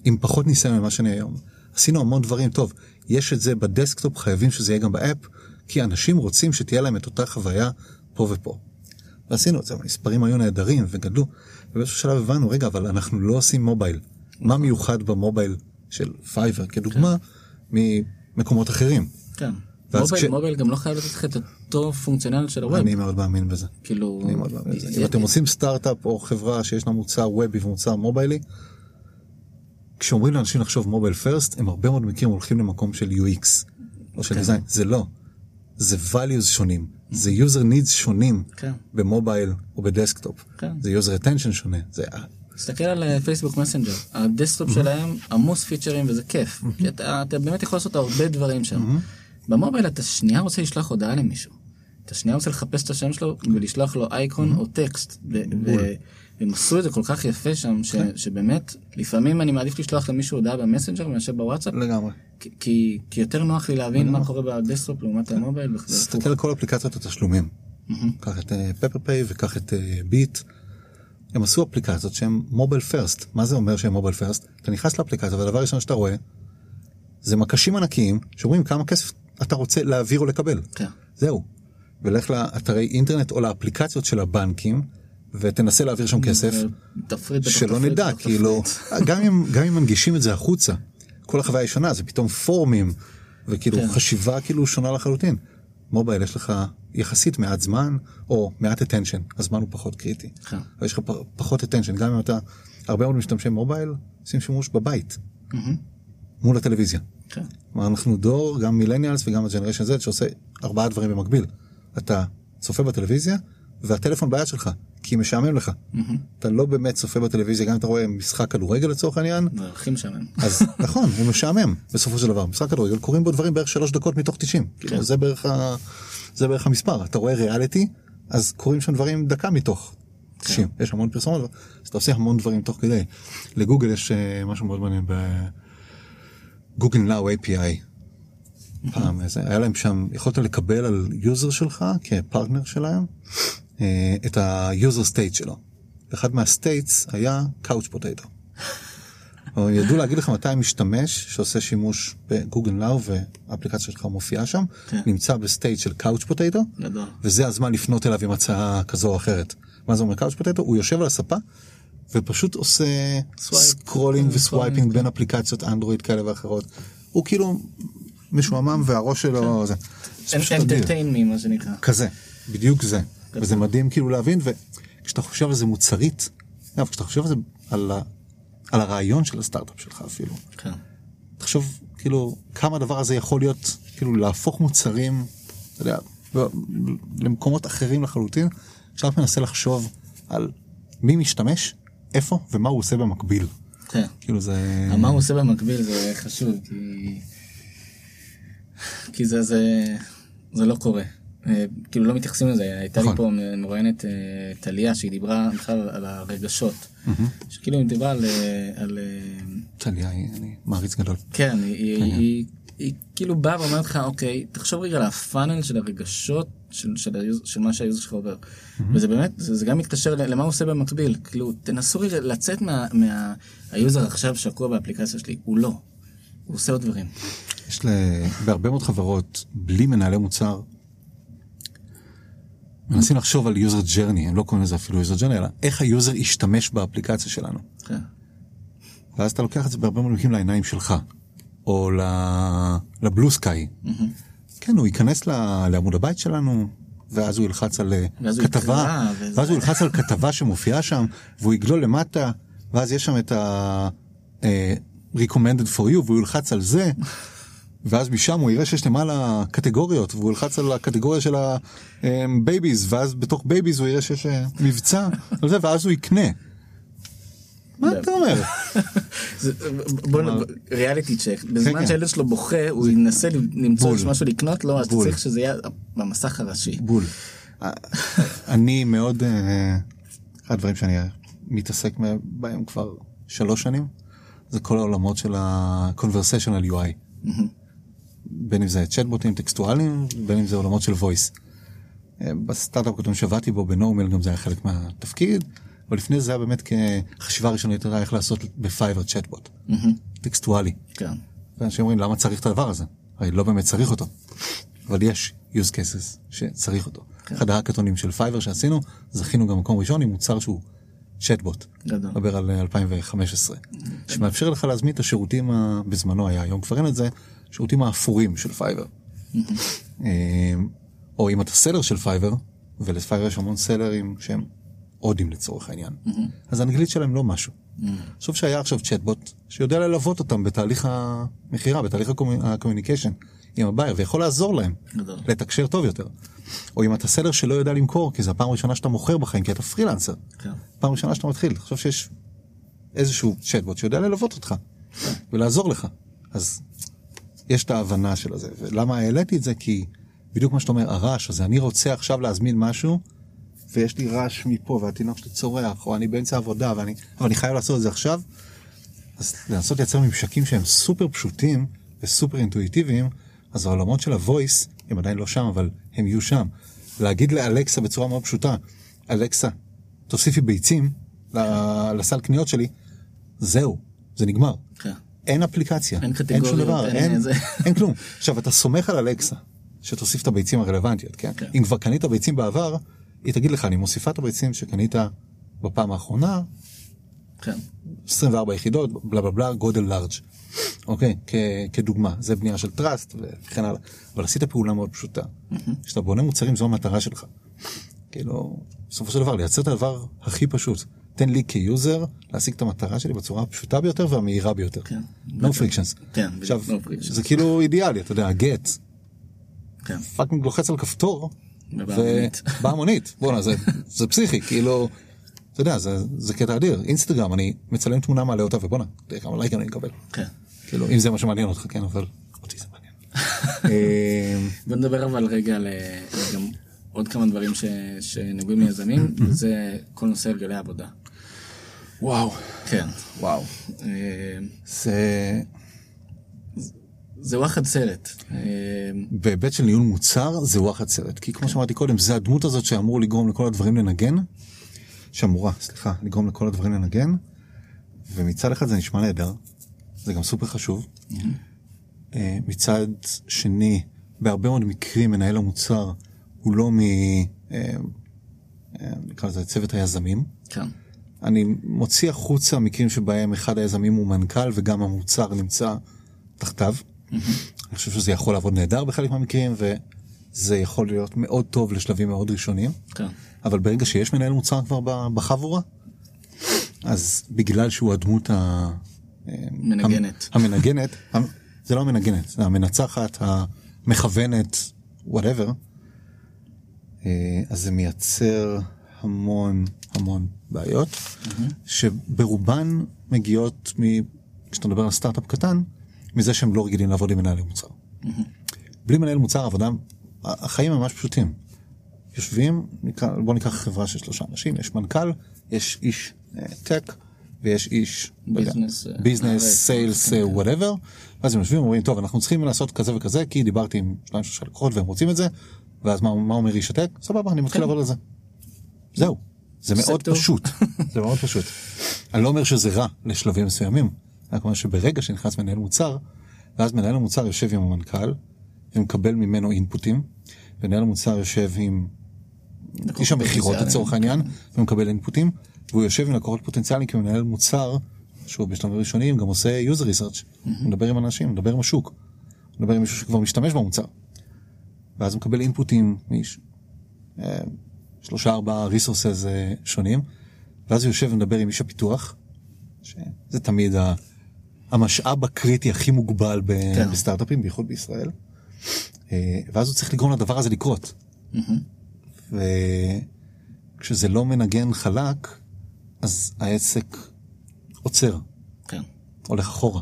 עם פחות ניסיון ממה שאני היום. עשינו המון דברים טוב יש את זה בדסקטופ חייבים שזה יהיה גם ב-app כי אנשים רוצים שתהיה להם את אותה חוויה פה ופה. ועשינו את זה המספרים היו נהדרים וגדלו ובאיזשהו שלב הבנו רגע אבל אנחנו לא עושים מובייל. מה מיוחד במובייל של פייבר כדוגמה ממקומות אחרים. כן. מובייל, כש- מובייל גם לא חייב לתת לך את אותו פונקציונליות של ה-web. אני מאוד מאמין בזה. כאילו... אני מאוד מאמין בזה. אם אתם עושים סטארט-אפ או חברה שיש לה מוצר וובי ומוצר מוביילי, כשאומרים לאנשים לחשוב mobile first, הם הרבה מאוד מקרים הולכים למקום של UX או של כן. design. זה לא. זה values שונים. זה user needs שונים כן. במובייל או בדסקטופ. כן. זה user attention שונה. זה... תסתכל על אה, פייסבוק מסנג'ר, הדסקטופ שלהם עמוס פיצ'רים וזה כיף, כי אתה, אתה באמת יכול לעשות הרבה דברים שם. במובייל אתה שנייה רוצה לשלוח הודעה למישהו, אתה שנייה רוצה לחפש את השם שלו ולשלוח לו אייקון או טקסט, והם עשו את זה כל כך יפה שם, ש- שבאמת לפעמים אני מעדיף לשלוח למישהו הודעה במסנג'ר מאשר בוואטסאפ, לגמרי. כי- יותר נוח לי להבין מה קורה בדסקטופ לעומת המובייל. וכזה. תסתכל על כל אפליקציות התשלומים. קח את פפר פיי וקח את ביט. הם עשו אפליקציות שהן mobile first. מה זה אומר שהן mobile first? אתה נכנס לאפליקציה והדבר הראשון שאתה רואה זה מקשים ענקיים שאומרים כמה כסף אתה רוצה להעביר או לקבל. כן. זהו. ולך לאתרי אינטרנט או לאפליקציות של הבנקים ותנסה להעביר שם כסף. תפריט בתוך שלא תפריט נדע כאילו. גם אם גם אם מנגישים את זה החוצה כל החוויה היא שונה זה פתאום פורומים וכאילו כן. חשיבה כאילו שונה לחלוטין. מובייל יש לך יחסית מעט זמן או מעט attention הזמן הוא פחות קריטי. כן. אבל יש לך פחות attention גם אם אתה הרבה מאוד משתמשי מובייל עושים שימוש בבית. מול הטלוויזיה. כן. אנחנו דור גם מילניאלס וגם הג'נריישן Z שעושה ארבעה דברים במקביל. אתה צופה בטלוויזיה והטלפון ביד שלך כי משעמם לך. אתה לא באמת צופה בטלוויזיה גם אם אתה רואה משחק כדורגל לצורך העניין. זה הכי משעמם. אז נכון הוא משעמם בסופו של דבר. משחק כדורגל קורים בו דברים בערך שלוש דקות מתוך 90 כאילו, זה בערך ה... זה בערך המספר. אתה רואה ריאליטי אז קורים שם דברים דקה מתוך 90 יש המון פרסומות אז אתה עושה המון דברים תוך כדי. לגוגל יש אה, משהו מאוד מעניין ב-Google Now API. פעם איזה, היה להם שם יכולת לקבל על יוזר שלך כפרטנר שלהם אה, את ה-user state שלו. אחד מה-states היה couch potato. ידעו להגיד לך מתי משתמש שעושה שימוש בגוגל נאו והאפליקציה שלך מופיעה שם כן. נמצא ב-state של couch potato. וזה הזמן לפנות אליו עם הצעה כזו או אחרת. מה זה אומר couch potato? הוא יושב על הספה ופשוט עושה. scrolling ו-swiping swiping, בין אפליקציות אנדרואיד כאלה ואחרות. הוא כאילו משועמם והראש שלו זה. זה פשוט אדיר. entertain me מה שנקרא. כזה, בדיוק זה. וזה מדהים כאילו להבין, וכשאתה חושב על זה מוצרית, אגב, כשאתה חושב על זה, על, ה, על הרעיון של הסטארט-אפ שלך אפילו, כן. תחשוב כאילו כמה הדבר הזה יכול להיות, כאילו להפוך מוצרים, אתה יודע, למקומות אחרים לחלוטין, עכשיו מנסה לחשוב על מי משתמש, איפה ומה הוא עושה במקביל. כן. כאילו זה... מה הוא עושה במקביל זה חשוב כי כי זה זה זה לא קורה. אה, כאילו לא מתייחסים לזה הייתה לי נכון. פה מרואיינת אה, טליה שהיא דיברה בכלל על הרגשות שכאילו היא דיברה על אה, טליה, אני מעריץ גדול. כן היא- היא- היא היא כאילו באה ואומרת לך אוקיי תחשוב רגע על הפאנל של הרגשות של מה שהיוזר שלך עובר וזה באמת זה גם מתקשר למה הוא עושה במקביל כאילו תנסו רגע לצאת מה מה- היוזר עכשיו שקוע באפליקציה שלי הוא לא. הוא עושה עוד דברים. יש ל... בהרבה מאוד חברות, בלי מנהלי מוצר, מנסים לחשוב על user journey, הם לא קוראים לזה אפילו user journey, אלא איך היוזר ישתמש באפליקציה שלנו. כן. ואז אתה לוקח את זה בהרבה מקרים לעיניים שלך, או ל blue sky. כן, הוא ייכנס לעמוד הבית שלנו, ואז הוא ילחץ על אה, ואז כתבה, וזה- ואז הוא ילחץ על כתבה שמופיעה שם, והוא יגלול למטה, ואז יש שם את ה... recommended for you, והוא ילחץ על זה, ואז משם הוא יראה שיש למעלה קטגוריות והוא ילחץ על הקטגוריה של ה babies ואז בתוך babies הוא יראה שיש אה, מבצע על זה ואז הוא יקנה. מה אתה אומר? בוא. ריאליטי צ'ק, כן, בזמן כן. שהילד שלו בוכה הוא ינסה למצוא משהו לקנות לו אז. צריך שזה יהיה במסך הראשי. בול. אה, אני מאוד, אה, אחד הדברים שאני מתעסק בהם כבר שלוש שנים, זה כל העולמות של ה-conversational UI. בין אם זה צ'טבוטים טקסטואליים, בין אם זה עולמות של voice. אה, בסטארט-אפ הקודם שעבדתי בו בנורמל גם זה היה חלק מהתפקיד, אבל לפני זה היה באמת כחשיבה ראשונית היה איך לעשות בפייבר צ'טבוט. טקסטואלי. כן. ואנשים אומרים למה צריך את הדבר הזה? הרי לא באמת צריך אותו. אבל יש use cases שצריך אותו. אחד ההאקתונים של פייבר שעשינו, זכינו גם מקום ראשון עם מוצר שהוא צ'טבוט. גדול. מדבר על אה, 2015. שמאפשר לך להזמין את השירותים, ה- בזמנו היה, היום כבר אין את זה, שירותים האפורים של פייבר. אה, או אם אתה seller של פייבר, ולפייבר יש המון סלרים שהם הודים לצורך העניין. אז האנגלית שלהם לא משהו. חשוב שהיה עכשיו צ'טבוט שיודע ללוות אותם בתהליך המכירה, בתהליך ה communication עם ה buyer, ויכול לעזור להם גדול. לתקשר טוב יותר. או אם אתה seller שלא יודע למכור, כי זו הפעם הראשונה שאתה מוכר בחיים, כי אתה פרילנסר. כן. פעם ראשונה שאתה מתחיל, תחשוב שיש איזשהו צ'טבוט שיודע ללוות אותך ולעזור לך. אז יש את ההבנה של זה. ולמה העליתי את זה? כי בדיוק מה שאתה אומר, הרעש הזה, אני רוצה עכשיו להזמין משהו, ויש לי רעש מפה, והתינוק שלי צורח, או אני באמצע עבודה, ואני, אבל אני חייב לעשות את זה עכשיו. אז לנסות לייצר ממשקים שהם סופר פשוטים וסופר אינטואיטיביים, אז העולמות של ה-voice הם עדיין לא שם, אבל הם יהיו שם. להגיד לאלקסה בצורה מאוד פשוטה, אלקסה, תוסיפי ביצים לסל קניות שלי, זהו, זה נגמר. כן. אין אפליקציה, אין אין שום דבר, אין אין, איזה- אין כלום. עכשיו אתה סומך על אלקסה שתוסיף את הביצים הרלוונטיות, כן? כן. אם כבר קנית ביצים בעבר, היא תגיד לך, אני מוסיפה את הביצים שקנית בפעם האחרונה, כן. 24 יחידות, בלה בלה בלה, גודל לארג'. אוקיי, כ- כדוגמה, זה בנייה של טראסט וכן הלאה. אבל עשית פעולה מאוד פשוטה. כשאתה בונה מוצרים זו המטרה שלך. כאילו, בסופו של דבר, לייצר את הדבר הכי פשוט. תן לי כ user להשיג את המטרה שלי בצורה הפשוטה ביותר והמהירה ביותר. כן. No frictions. כן, עכשיו, no frictions. זה כאילו אידיאלי, אתה יודע, גט, כן. fucking לוחץ על כפתור, ובאה מונית. בואנה, זה, זה פסיכי, כאילו, אתה יודע, זה, זה קטע אדיר. אינסטגרם, אני מצלם תמונה, מעלה אותה, ובואנה, תראה כמה לייקים אני מקבל. כן. כאילו, אם זה מה שמעניין אותך, כן, אבל אותי זה מעניין. אה, בוא נדבר אבל רגע על גם עוד כמה דברים ש- שנוגעים ליזמים, וזה כל נושא הרגלי העבודה. וואו, כן. וואו. אה, זה, זה וואחד סרט. אה, בהיבט של ניהול מוצר, זה וואחד סרט. כי כמו שאמרתי קודם, זה הדמות הזאת שאמור לגרום לכל הדברים לנגן, שאמורה, סליחה, לגרום לכל הדברים לנגן, ומצד אחד זה נשמע נהדר, זה גם סופר חשוב. אה, מצד שני, בהרבה מאוד מקרים מנהל המוצר הוא לא מ... אה, אה, נקרא לזה צוות היזמים. כן. אני מוציא החוצה מקרים שבהם אחד היזמים הוא מנכ"ל וגם המוצר נמצא תחתיו. אני חושב שזה יכול לעבוד נהדר בחלק מהמקרים וזה יכול להיות מאוד טוב לשלבים מאוד ראשוניים. כן. אבל ברגע שיש מנהל מוצר כבר בחבורה, אז בגלל שהוא הדמות ה... מנגנת. המנגנת, המ- זה לא המנגנת, זה המנצחת, המכוונת, whatever, אז זה מייצר המון המון בעיות, שברובן מגיעות, מ... כשאתה מדבר על סטארט-אפ קטן, מזה שהם לא רגילים לעבוד עם מנהלי מוצר. בלי מנהל מוצר עבודה, החיים ממש פשוטים. יושבים, בוא ניקח חברה של שלושה אנשים, יש מנכ"ל, יש איש tech ויש איש business, אה, sales, כן. whatever, ואז הם יושבים ואומרים, טוב, אנחנו צריכים לעשות כזה וכזה, כי דיברתי עם שניים שלושה לקוחות והם רוצים את זה, ואז מה, מה אומר איש ה tech? סבבה, אני מתחיל לעבוד על זה. זהו, זה מאוד. פשוט, זה מאוד פשוט. אני לא אומר שזה רע לשלבים מסוימים, רק אומר שברגע שנכנס מנהל מוצר, ואז מנהל המוצר יושב עם המנכ"ל, ומקבל ממנו אינפוטים, ומנהל המוצר יושב עם איש המכירות לצורך העניין, ומקבל אינפוטים, והוא יושב עם לקוחות פוטנציאליים כמנהל מוצר, שהוא בשלבים ראשונים גם עושה user research, הוא מדבר עם אנשים, מדבר עם השוק, מדבר עם מישהו שכבר משתמש במוצר. ואז הוא מקבל אינפוטים מאיש, אה, שלושה ארבעה resources אה, שונים, ואז הוא יושב ומדבר עם איש הפיתוח, שזה תמיד המשאב הקריטי הכי מוגבל ב- כן. בסטארט-אפים, בייחוד בישראל. אה, ואז הוא צריך לגרום לדבר הזה לקרות. וכשזה לא מנגן חלק, אז העסק עוצר, כן, הולך אחורה,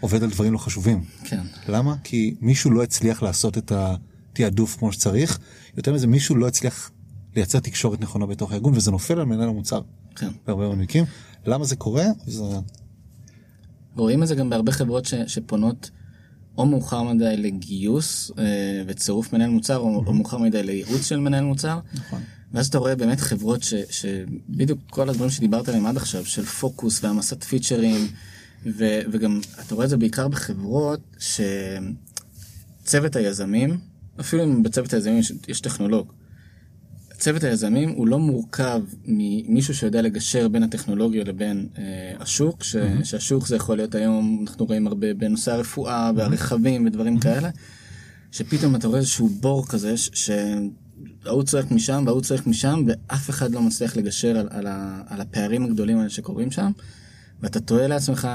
עובד על דברים לא חשובים. כן, למה? כי מישהו לא הצליח לעשות את התעדוף כמו שצריך, יותר מזה מישהו לא הצליח לייצר תקשורת נכונה בתוך הארגון, וזה נופל על מנהל המוצר כן. בהרבה מאוד מקרים. למה זה קורה? זה... רואים את זה גם בהרבה חברות ש, שפונות או מאוחר מדי לגיוס אה, וצירוף מנהל מוצר, או, או מאוחר מדי לייעוץ של מנהל מוצר. נכון. ואז אתה רואה באמת חברות ש, שבדיוק כל הדברים שדיברת עליהם עד עכשיו, של פוקוס והעמסת פיצ'רים, ו, וגם אתה רואה את זה בעיקר בחברות שצוות היזמים, אפילו אם בצוות היזמים יש, יש טכנולוג, צוות היזמים הוא לא מורכב ממישהו שיודע לגשר בין הטכנולוגיה לבין אה, השוק, ש, mm-hmm. שהשוק זה יכול להיות היום, אנחנו רואים הרבה בנושא הרפואה והרכבים ודברים mm-hmm. כאלה, שפתאום אתה רואה איזשהו בור כזה, ש- שההוא צועק משם וההוא צועק משם, ואף אחד לא מצליח לגשר על, על, ה, על הפערים הגדולים האלה שקורים שם, ואתה תוהה לעצמך,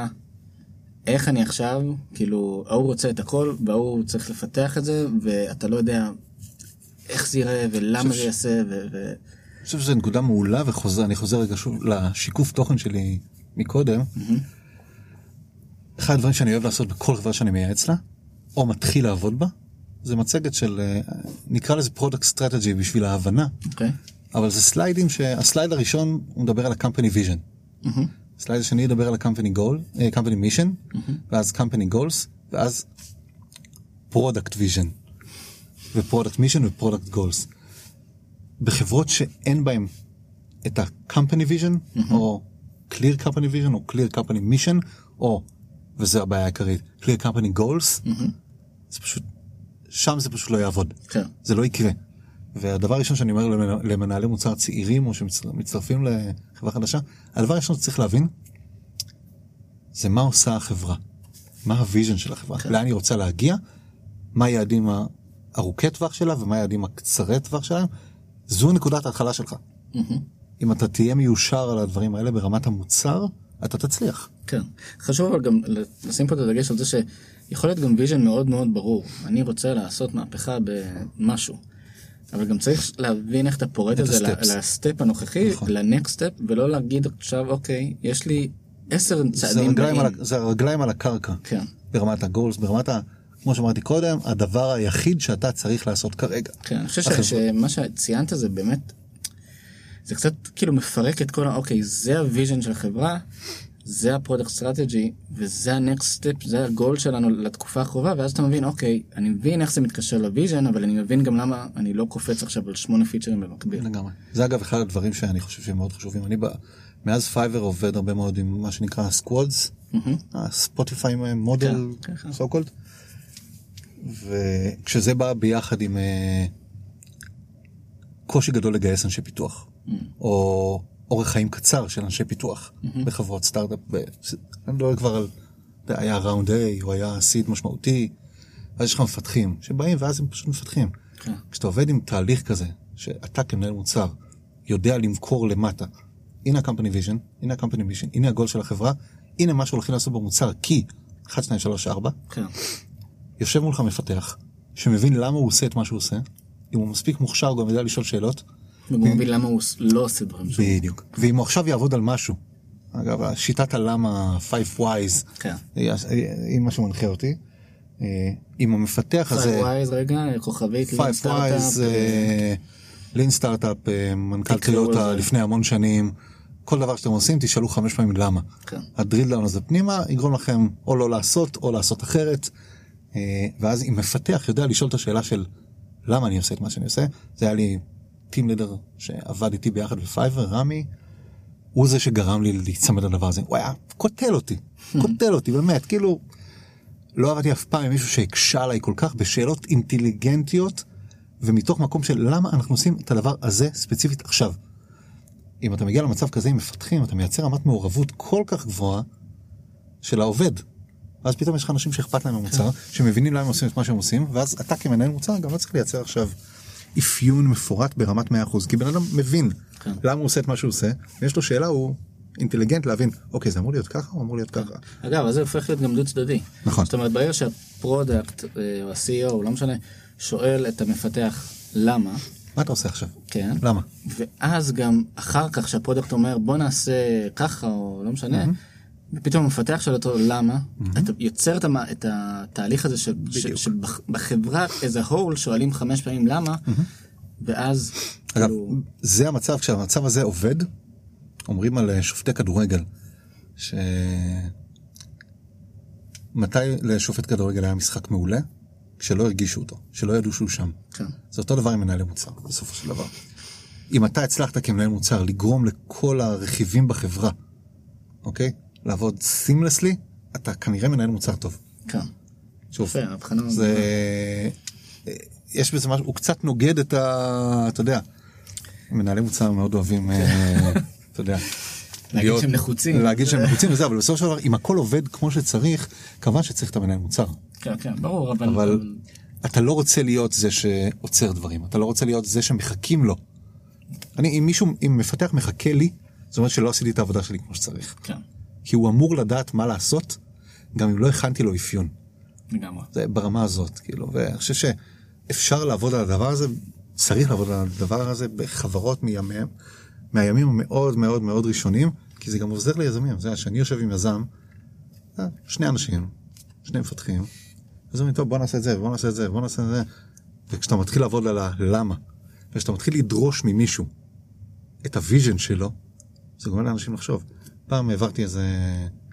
איך אני עכשיו, כאילו, ההוא רוצה את הכל, וההוא צריך לפתח את זה, ואתה לא יודע איך זה ייראה ולמה זה יעשה, ו... אני חושב שזו נקודה מעולה וחוזר, אני חוזר רגע שוב לשיקוף תוכן שלי מקודם. אחד הדברים שאני אוהב לעשות בכל חברה שאני מייעץ לה, או מתחיל לעבוד בה, זה מצגת של, אה, נקרא לזה product strategy בשביל ההבנה, אוקיי? אבל זה סליידים שה slide הראשון הוא מדבר על ה-company vision. הסלייד השני ידבר על ה-company goal, אה, company mission, ואז company goals, ואז product vision, ו-product mission ו-product goals. בחברות שאין בהן את ה-company vision, או clear company vision, או clear company mission, או, וזו הבעיה העיקרית, clear company goals, זה פשוט, שם זה פשוט לא יעבוד. כן. זה לא יקרה. והדבר הראשון שאני אומר למנ- למנהלי מוצר צעירים או שמצטרפים לחברה חדשה, הדבר הראשון שצריך להבין זה מה עושה החברה, מה ה vision של החברה, לאן היא רוצה להגיע, מה היעדים הארוכי טווח שלה ומה היעדים הקצרי טווח שלהם, זו נקודת ההתחלה שלך. אם אתה תהיה מיושר על הדברים האלה ברמת המוצר, אתה תצליח. כן. חשוב אבל גם לשים פה את הדגש על זה שיכול להיות גם vision מאוד מאוד ברור. אני רוצה לעשות מהפכה במשהו. אבל גם צריך להבין איך אתה פורט את את זה. ל step הנוכחי, נכון. ל next step, ולא להגיד עכשיו אוקיי, יש לי עשר זה צעדים הרגליים, על, זה הרגליים על הקרקע, כן, ברמת ה goals, ברמת ה... כמו שאמרתי קודם, הדבר היחיד שאתה צריך לעשות כרגע. כן, אני חושב החברה. שמה שציינת זה באמת, זה קצת כאילו מפרק את כל ה... אוקיי, זה ה vision של החברה, זה ה product strategy, וזה ה next step, זה הגול שלנו לתקופה הקרובה, ואז אתה מבין, אוקיי, אני מבין איך זה מתקשר ל vision, אבל אני מבין גם למה אני לא קופץ עכשיו על שמונה פיצ'רים במקביל. לגמרי. זה אגב אחד הדברים שאני חושב שהם מאוד חשובים. אני ב... מאז פייבר עובד הרבה מאוד עם מה שנקרא squads, ה Spotify model, כן, כן. וכשזה בא ביחד עם אה, קושי גדול לגייס אנשי פיתוח, או אורך חיים קצר של אנשי פיתוח בחברות סטארט-אפ, ב- אני מדבר כבר על, היה round A, או היה seed משמעותי, אז יש לך מפתחים שבאים ואז הם פשוט מפתחים. כן. כשאתה עובד עם תהליך כזה, שאתה כמנהל מוצר יודע למכור למטה, הנה ה-company vision, הנה ה-company mission, הנה הגול של החברה, הנה מה שהולכים לעשות במוצר, כי 1, 2, 3, 4, כן, יושב מולך מפתח, שמבין למה הוא עושה את מה שהוא עושה, אם הוא מספיק מוכשר הוא גם יודע לשאול שאלות, וגם מבין למה הוא לא עושה דברים שהוא... בדיוק, ואם הוא עכשיו יעבוד על משהו, אגב, שיטת הלמה 5 wise, כן. היא היא מה שמנחה אותי, אה, אם המפתח הזה... five whys רגע, כוכבית, Lean Startup, Lean Startup, אה, מנכ"ל לזה. לפני המון שנים, כל דבר שאתם עושים תשאלו חמש פעמים למה. כן. ה drill down הזה פנימה יגרום לכם או לא לעשות או לעשות אחרת, אה, ואז אם מפתח יודע לשאול את השאלה של למה אני עושה את מה שאני עושה, זה היה לי team leader שעבד איתי ביחד בפייבר, רמי, הוא זה שגרם לי להיצמד לדבר הזה, הוא היה קוטל אותי, קוטל אותי באמת, כאילו, לא עבדתי אף פעם עם מישהו שהקשה עליי כל כך בשאלות אינטליגנטיות, ומתוך מקום של למה אנחנו עושים את הדבר הזה ספציפית עכשיו. אם אתה מגיע למצב כזה עם מפתחים, אתה מייצר רמת מעורבות כל כך גבוהה של העובד. ואז פתאום יש לך אנשים שאכפת להם מהמוצר, שמבינים למה הם עושים את מה שהם עושים, ואז אתה כמנהל מוצר גם לא צריך לייצר עכשיו אפיון מפורט ברמת 100%, כי בן אדם מבין כן. למה הוא עושה את מה שהוא עושה, ויש לו שאלה, הוא אינטליגנט להבין, אוקיי, זה אמור להיות ככה או אמור להיות ככה. אגב, אז זה הופך להיות גם דו צדדי. נכון. זאת אומרת, ברגע שה product אה, או ה-CEO, לא משנה, שואל את המפתח למה, מה אתה עושה עכשיו? כן, למה? ואז גם אחר כך שה product אומר בוא נעשה ככה או לא משנה, ופתאום המפתח שואל אותו למה, אתה יוצר את, התהליך הזה. שבחברה a whole שואלים חמש פעמים למה, ואז אגב, כאילו, זה המצב, כשהמצב הזה עובד, אומרים על אה, שופטי כדורגל, ש... מתי לשופט כדורגל היה משחק מעולה? כשלא הרגישו אותו, שלא ידעו שהוא שם. כן. זה אותו דבר עם מנהלי מוצר, בסופו של דבר. אם אתה הצלחת כמנהל מוצר לגרום לכל הרכיבים בחברה, אוקיי? לעבוד סימלסלי, אתה כנראה מנהל מוצר טוב. כן. שוב, יפה, ההבחנה זה... יש בזה משהו, הוא קצת נוגד את ה... אתה יודע, מנהלי מוצר מאוד אוהבים, אה, אתה יודע. להגיד שהם נחוצים. להגיד שהם נחוצים וזה, אבל בסופו של דבר, אם הכל עובד כמו שצריך, כמובן שצריך את המנהל מוצר. כן, כן, ברור, אבל... אבל אתה לא רוצה להיות זה שעוצר דברים, אתה לא רוצה להיות זה שמחכים לו. אני, אם מישהו, אם מפתח מחכה לי, זאת אומרת שלא עשיתי את העבודה שלי כמו שצריך. כן, כי הוא אמור לדעת מה לעשות, גם אם לא הכנתי לו אפיון. לגמרי. זה ברמה הזאת, כאילו, ואני חושב שאפשר לעבוד על הדבר הזה, צריך לעבוד על הדבר הזה בחברות מימיהם, מהימים המאוד מאוד מאוד ראשונים, כי זה גם עוזר ליזמים, זה שאני יושב עם יזם, אה, שני אנשים, שני מפתחים, אז אומרים, טוב, בוא נעשה את זה, בוא נעשה את זה, בוא נעשה את זה, וכשאתה מתחיל לעבוד על הלמה, וכשאתה מתחיל לדרוש ממישהו את ה vision שלו, זה גורם לאנשים לחשוב. פעם העברתי איזה,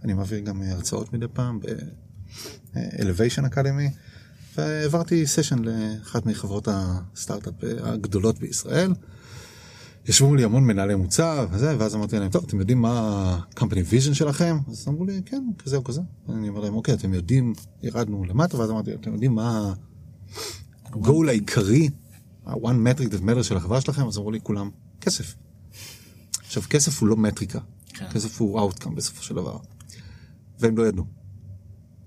אני מעביר גם הרצאות מדי פעם ב-Elevation Academy, והעברתי סשן לאחת מחברות הסטארט-אפ הגדולות בישראל. ישבו מולי המון מנהלי מוצר וזה, ואז אמרתי להם, טוב, אתם יודעים מה ה-company vision שלכם? אז אמרו לי, כן, כזה או כזה. אני אומר להם, אוקיי, אתם יודעים, ירדנו למטה, ואז אמרתי, אתם יודעים מה ה-goal העיקרי, ה-one metric that matters של החברה שלכם? אז אמרו לי, כולם, כסף. עכשיו, כסף הוא לא מטריקה. כסף הוא outcome בסופו של דבר. והם לא ידעו.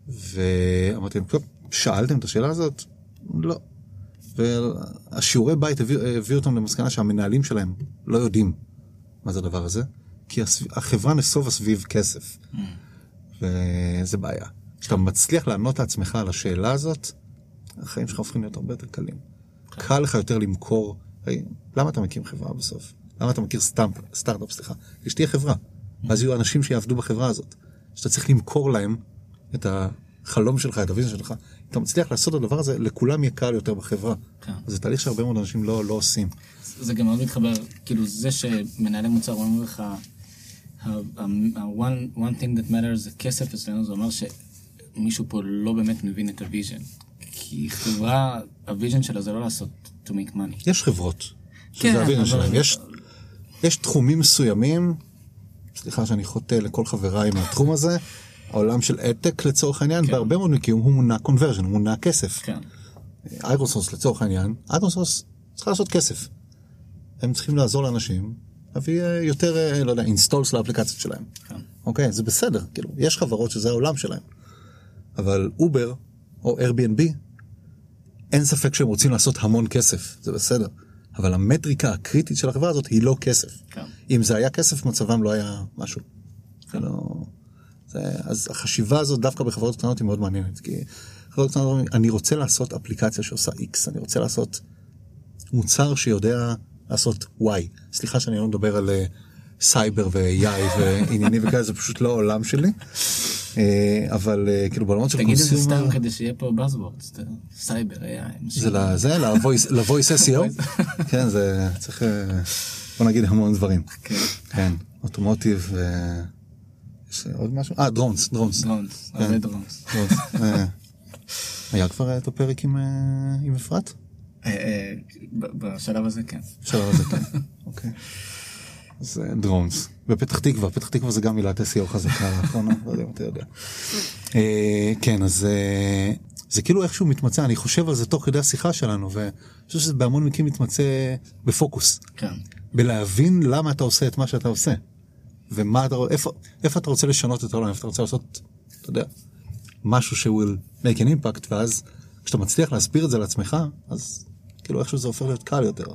ואמרתי להם, טוב, שאלתם את השאלה הזאת? לא. והשיעורי בית הביאו, הביאו אותם למסקנה שהמנהלים שלהם לא יודעים מה זה הדבר הזה, כי. החברה נסובה סביב כסף. וזה בעיה. כשאתה מצליח לענות לעצמך על השאלה הזאת, החיים שלך הופכים להיות הרבה יותר קלים. קל לך יותר למכור, הרי, למה אתה מקים חברה בסוף? למה אתה מכיר סטארט-אפ, סליחה? כי שתהיה חברה. ואז יהיו אנשים שיעבדו בחברה הזאת. שאתה צריך למכור להם את החלום שלך, את הוויזיה שלך. אתה מצליח לעשות את הדבר הזה, לכולם יהיה קל יותר בחברה. כן. זה תהליך שהרבה מאוד אנשים לא, לא עושים. זה גם מאוד מתחבר, כאילו זה שמנהלי מוצר אומרים לך, ה-one one thing that matters זה כסף אצלנו, זה אומר שמישהו פה לא באמת מבין את ה vision. כי חברה, ה vision שלה זה לא לעשות to make money. יש חברות. כן, ה vision אבל- שלהם. יש, יש תחומים מסוימים, סליחה שאני חוטא לכל חבריי מהתחום הזה, העולם של ad tech לצורך העניין, כן. בהרבה מאוד מקרים הוא מונע conversion, הוא מונע כסף. כן, ironSource לצורך העניין, ironSource צריכה לעשות כסף. הם צריכים לעזור לאנשים להביא אה, יותר, אה, לא יודע, installs לאפליקציות שלהם. כן. אוקיי, זה בסדר, כאילו, יש חברות שזה העולם שלהם. אבל אובר או Airbnb, אין ספק שהם רוצים לעשות המון כסף, זה בסדר. אבל המטריקה הקריטית של החברה הזאת היא לא כסף. כן. אם זה היה כסף, מצבם לא היה משהו. זה לא... זה... אז החשיבה הזאת דווקא בחברות קטנות היא מאוד מעניינת, כי חברות קטנות אומרים, אני רוצה לעשות אפליקציה שעושה X, אני רוצה לעשות מוצר שיודע לעשות Y. סליחה שאני לא מדבר על אה, סייבר ו-AI ועניינים וכאלה, זה פשוט לא העולם שלי. אה, אבל אה, כאילו בעולמות של תגיד את זה consumer, סתם כדי שיהיה פה buzzwords, סייבר, AI. זה ל-voice SEO, כן, זה צריך, אה, בוא נגיד המון דברים. כן. כן, automotive, אה, יש עוד משהו? אה, drones, drones. drones. הרבה drones. היה כבר את הפרק עם, אפרת? בשלב הזה כן. בשלב הזה, כן. אוקיי. אז דרונס. בפתח תקווה, פתח תקווה זה גם מילת SEO חזקה לאחרונה, לא יודע אם אתה יודע. אה, כן, אז אה, זה כאילו איכשהו מתמצא, אני חושב על זה תוך כדי השיחה שלנו, ואני חושב שזה בהמון מקרים מתמצא בפוקוס. כן. בלהבין למה אתה עושה את מה שאתה עושה. ומה אתה, איפה, איפה אתה רוצה לשנות את העולם, איפה אתה רוצה לעשות, אתה יודע, משהו will make an impact, ואז כשאתה מצליח להסביר את זה לעצמך, אז כאילו איכשהו זה הופך להיות קל יותר.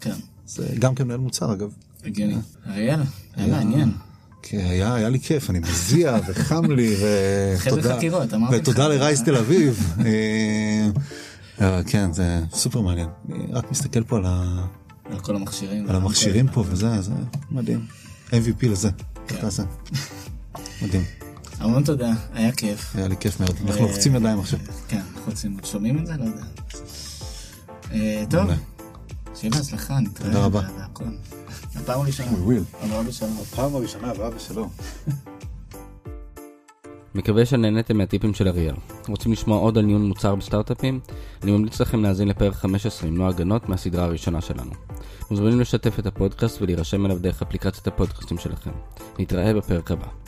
כן. זה גם כמנהל מוצר אגב. הגיוני. אריאל, היה מעניין. כי היה, היה לי כיף, אני מזיע וחם לי, חבר'ה ותודה, חקירות, אמרתי לך. ותודה לרייס תל אביב. אה, אה, כן, זה סופר מעניין. אני רק מסתכל פה על, ה, על כל המכשירים. על המכשירים פה וזה, זה מדהים. MVP לזה, כן. קטע זה. מדהים, המון תודה, היה כיף. היה לי כיף מאוד. אנחנו לוחצים ידיים עכשיו. כן, רוצים, שומעים את זה? לא יודע. אה, טוב. שיהיה בהצלחה, נתראה. תודה רבה. הפעם הראשונה. will. עברה בשלום. פעם הראשונה הבאה בשלום. מקווה שנהניתם מהטיפים של אריאל. רוצים לשמוע עוד על ניהול מוצר בסטארט-אפים? אני ממליץ לכם להאזין לפרק 15 עם נועה גנות מהסדרה הראשונה שלנו. מוזמנים לשתף את הפודקאסט ולהירשם אליו דרך אפליקציית הפודקאסטים שלכם. נתראה בפרק הבא.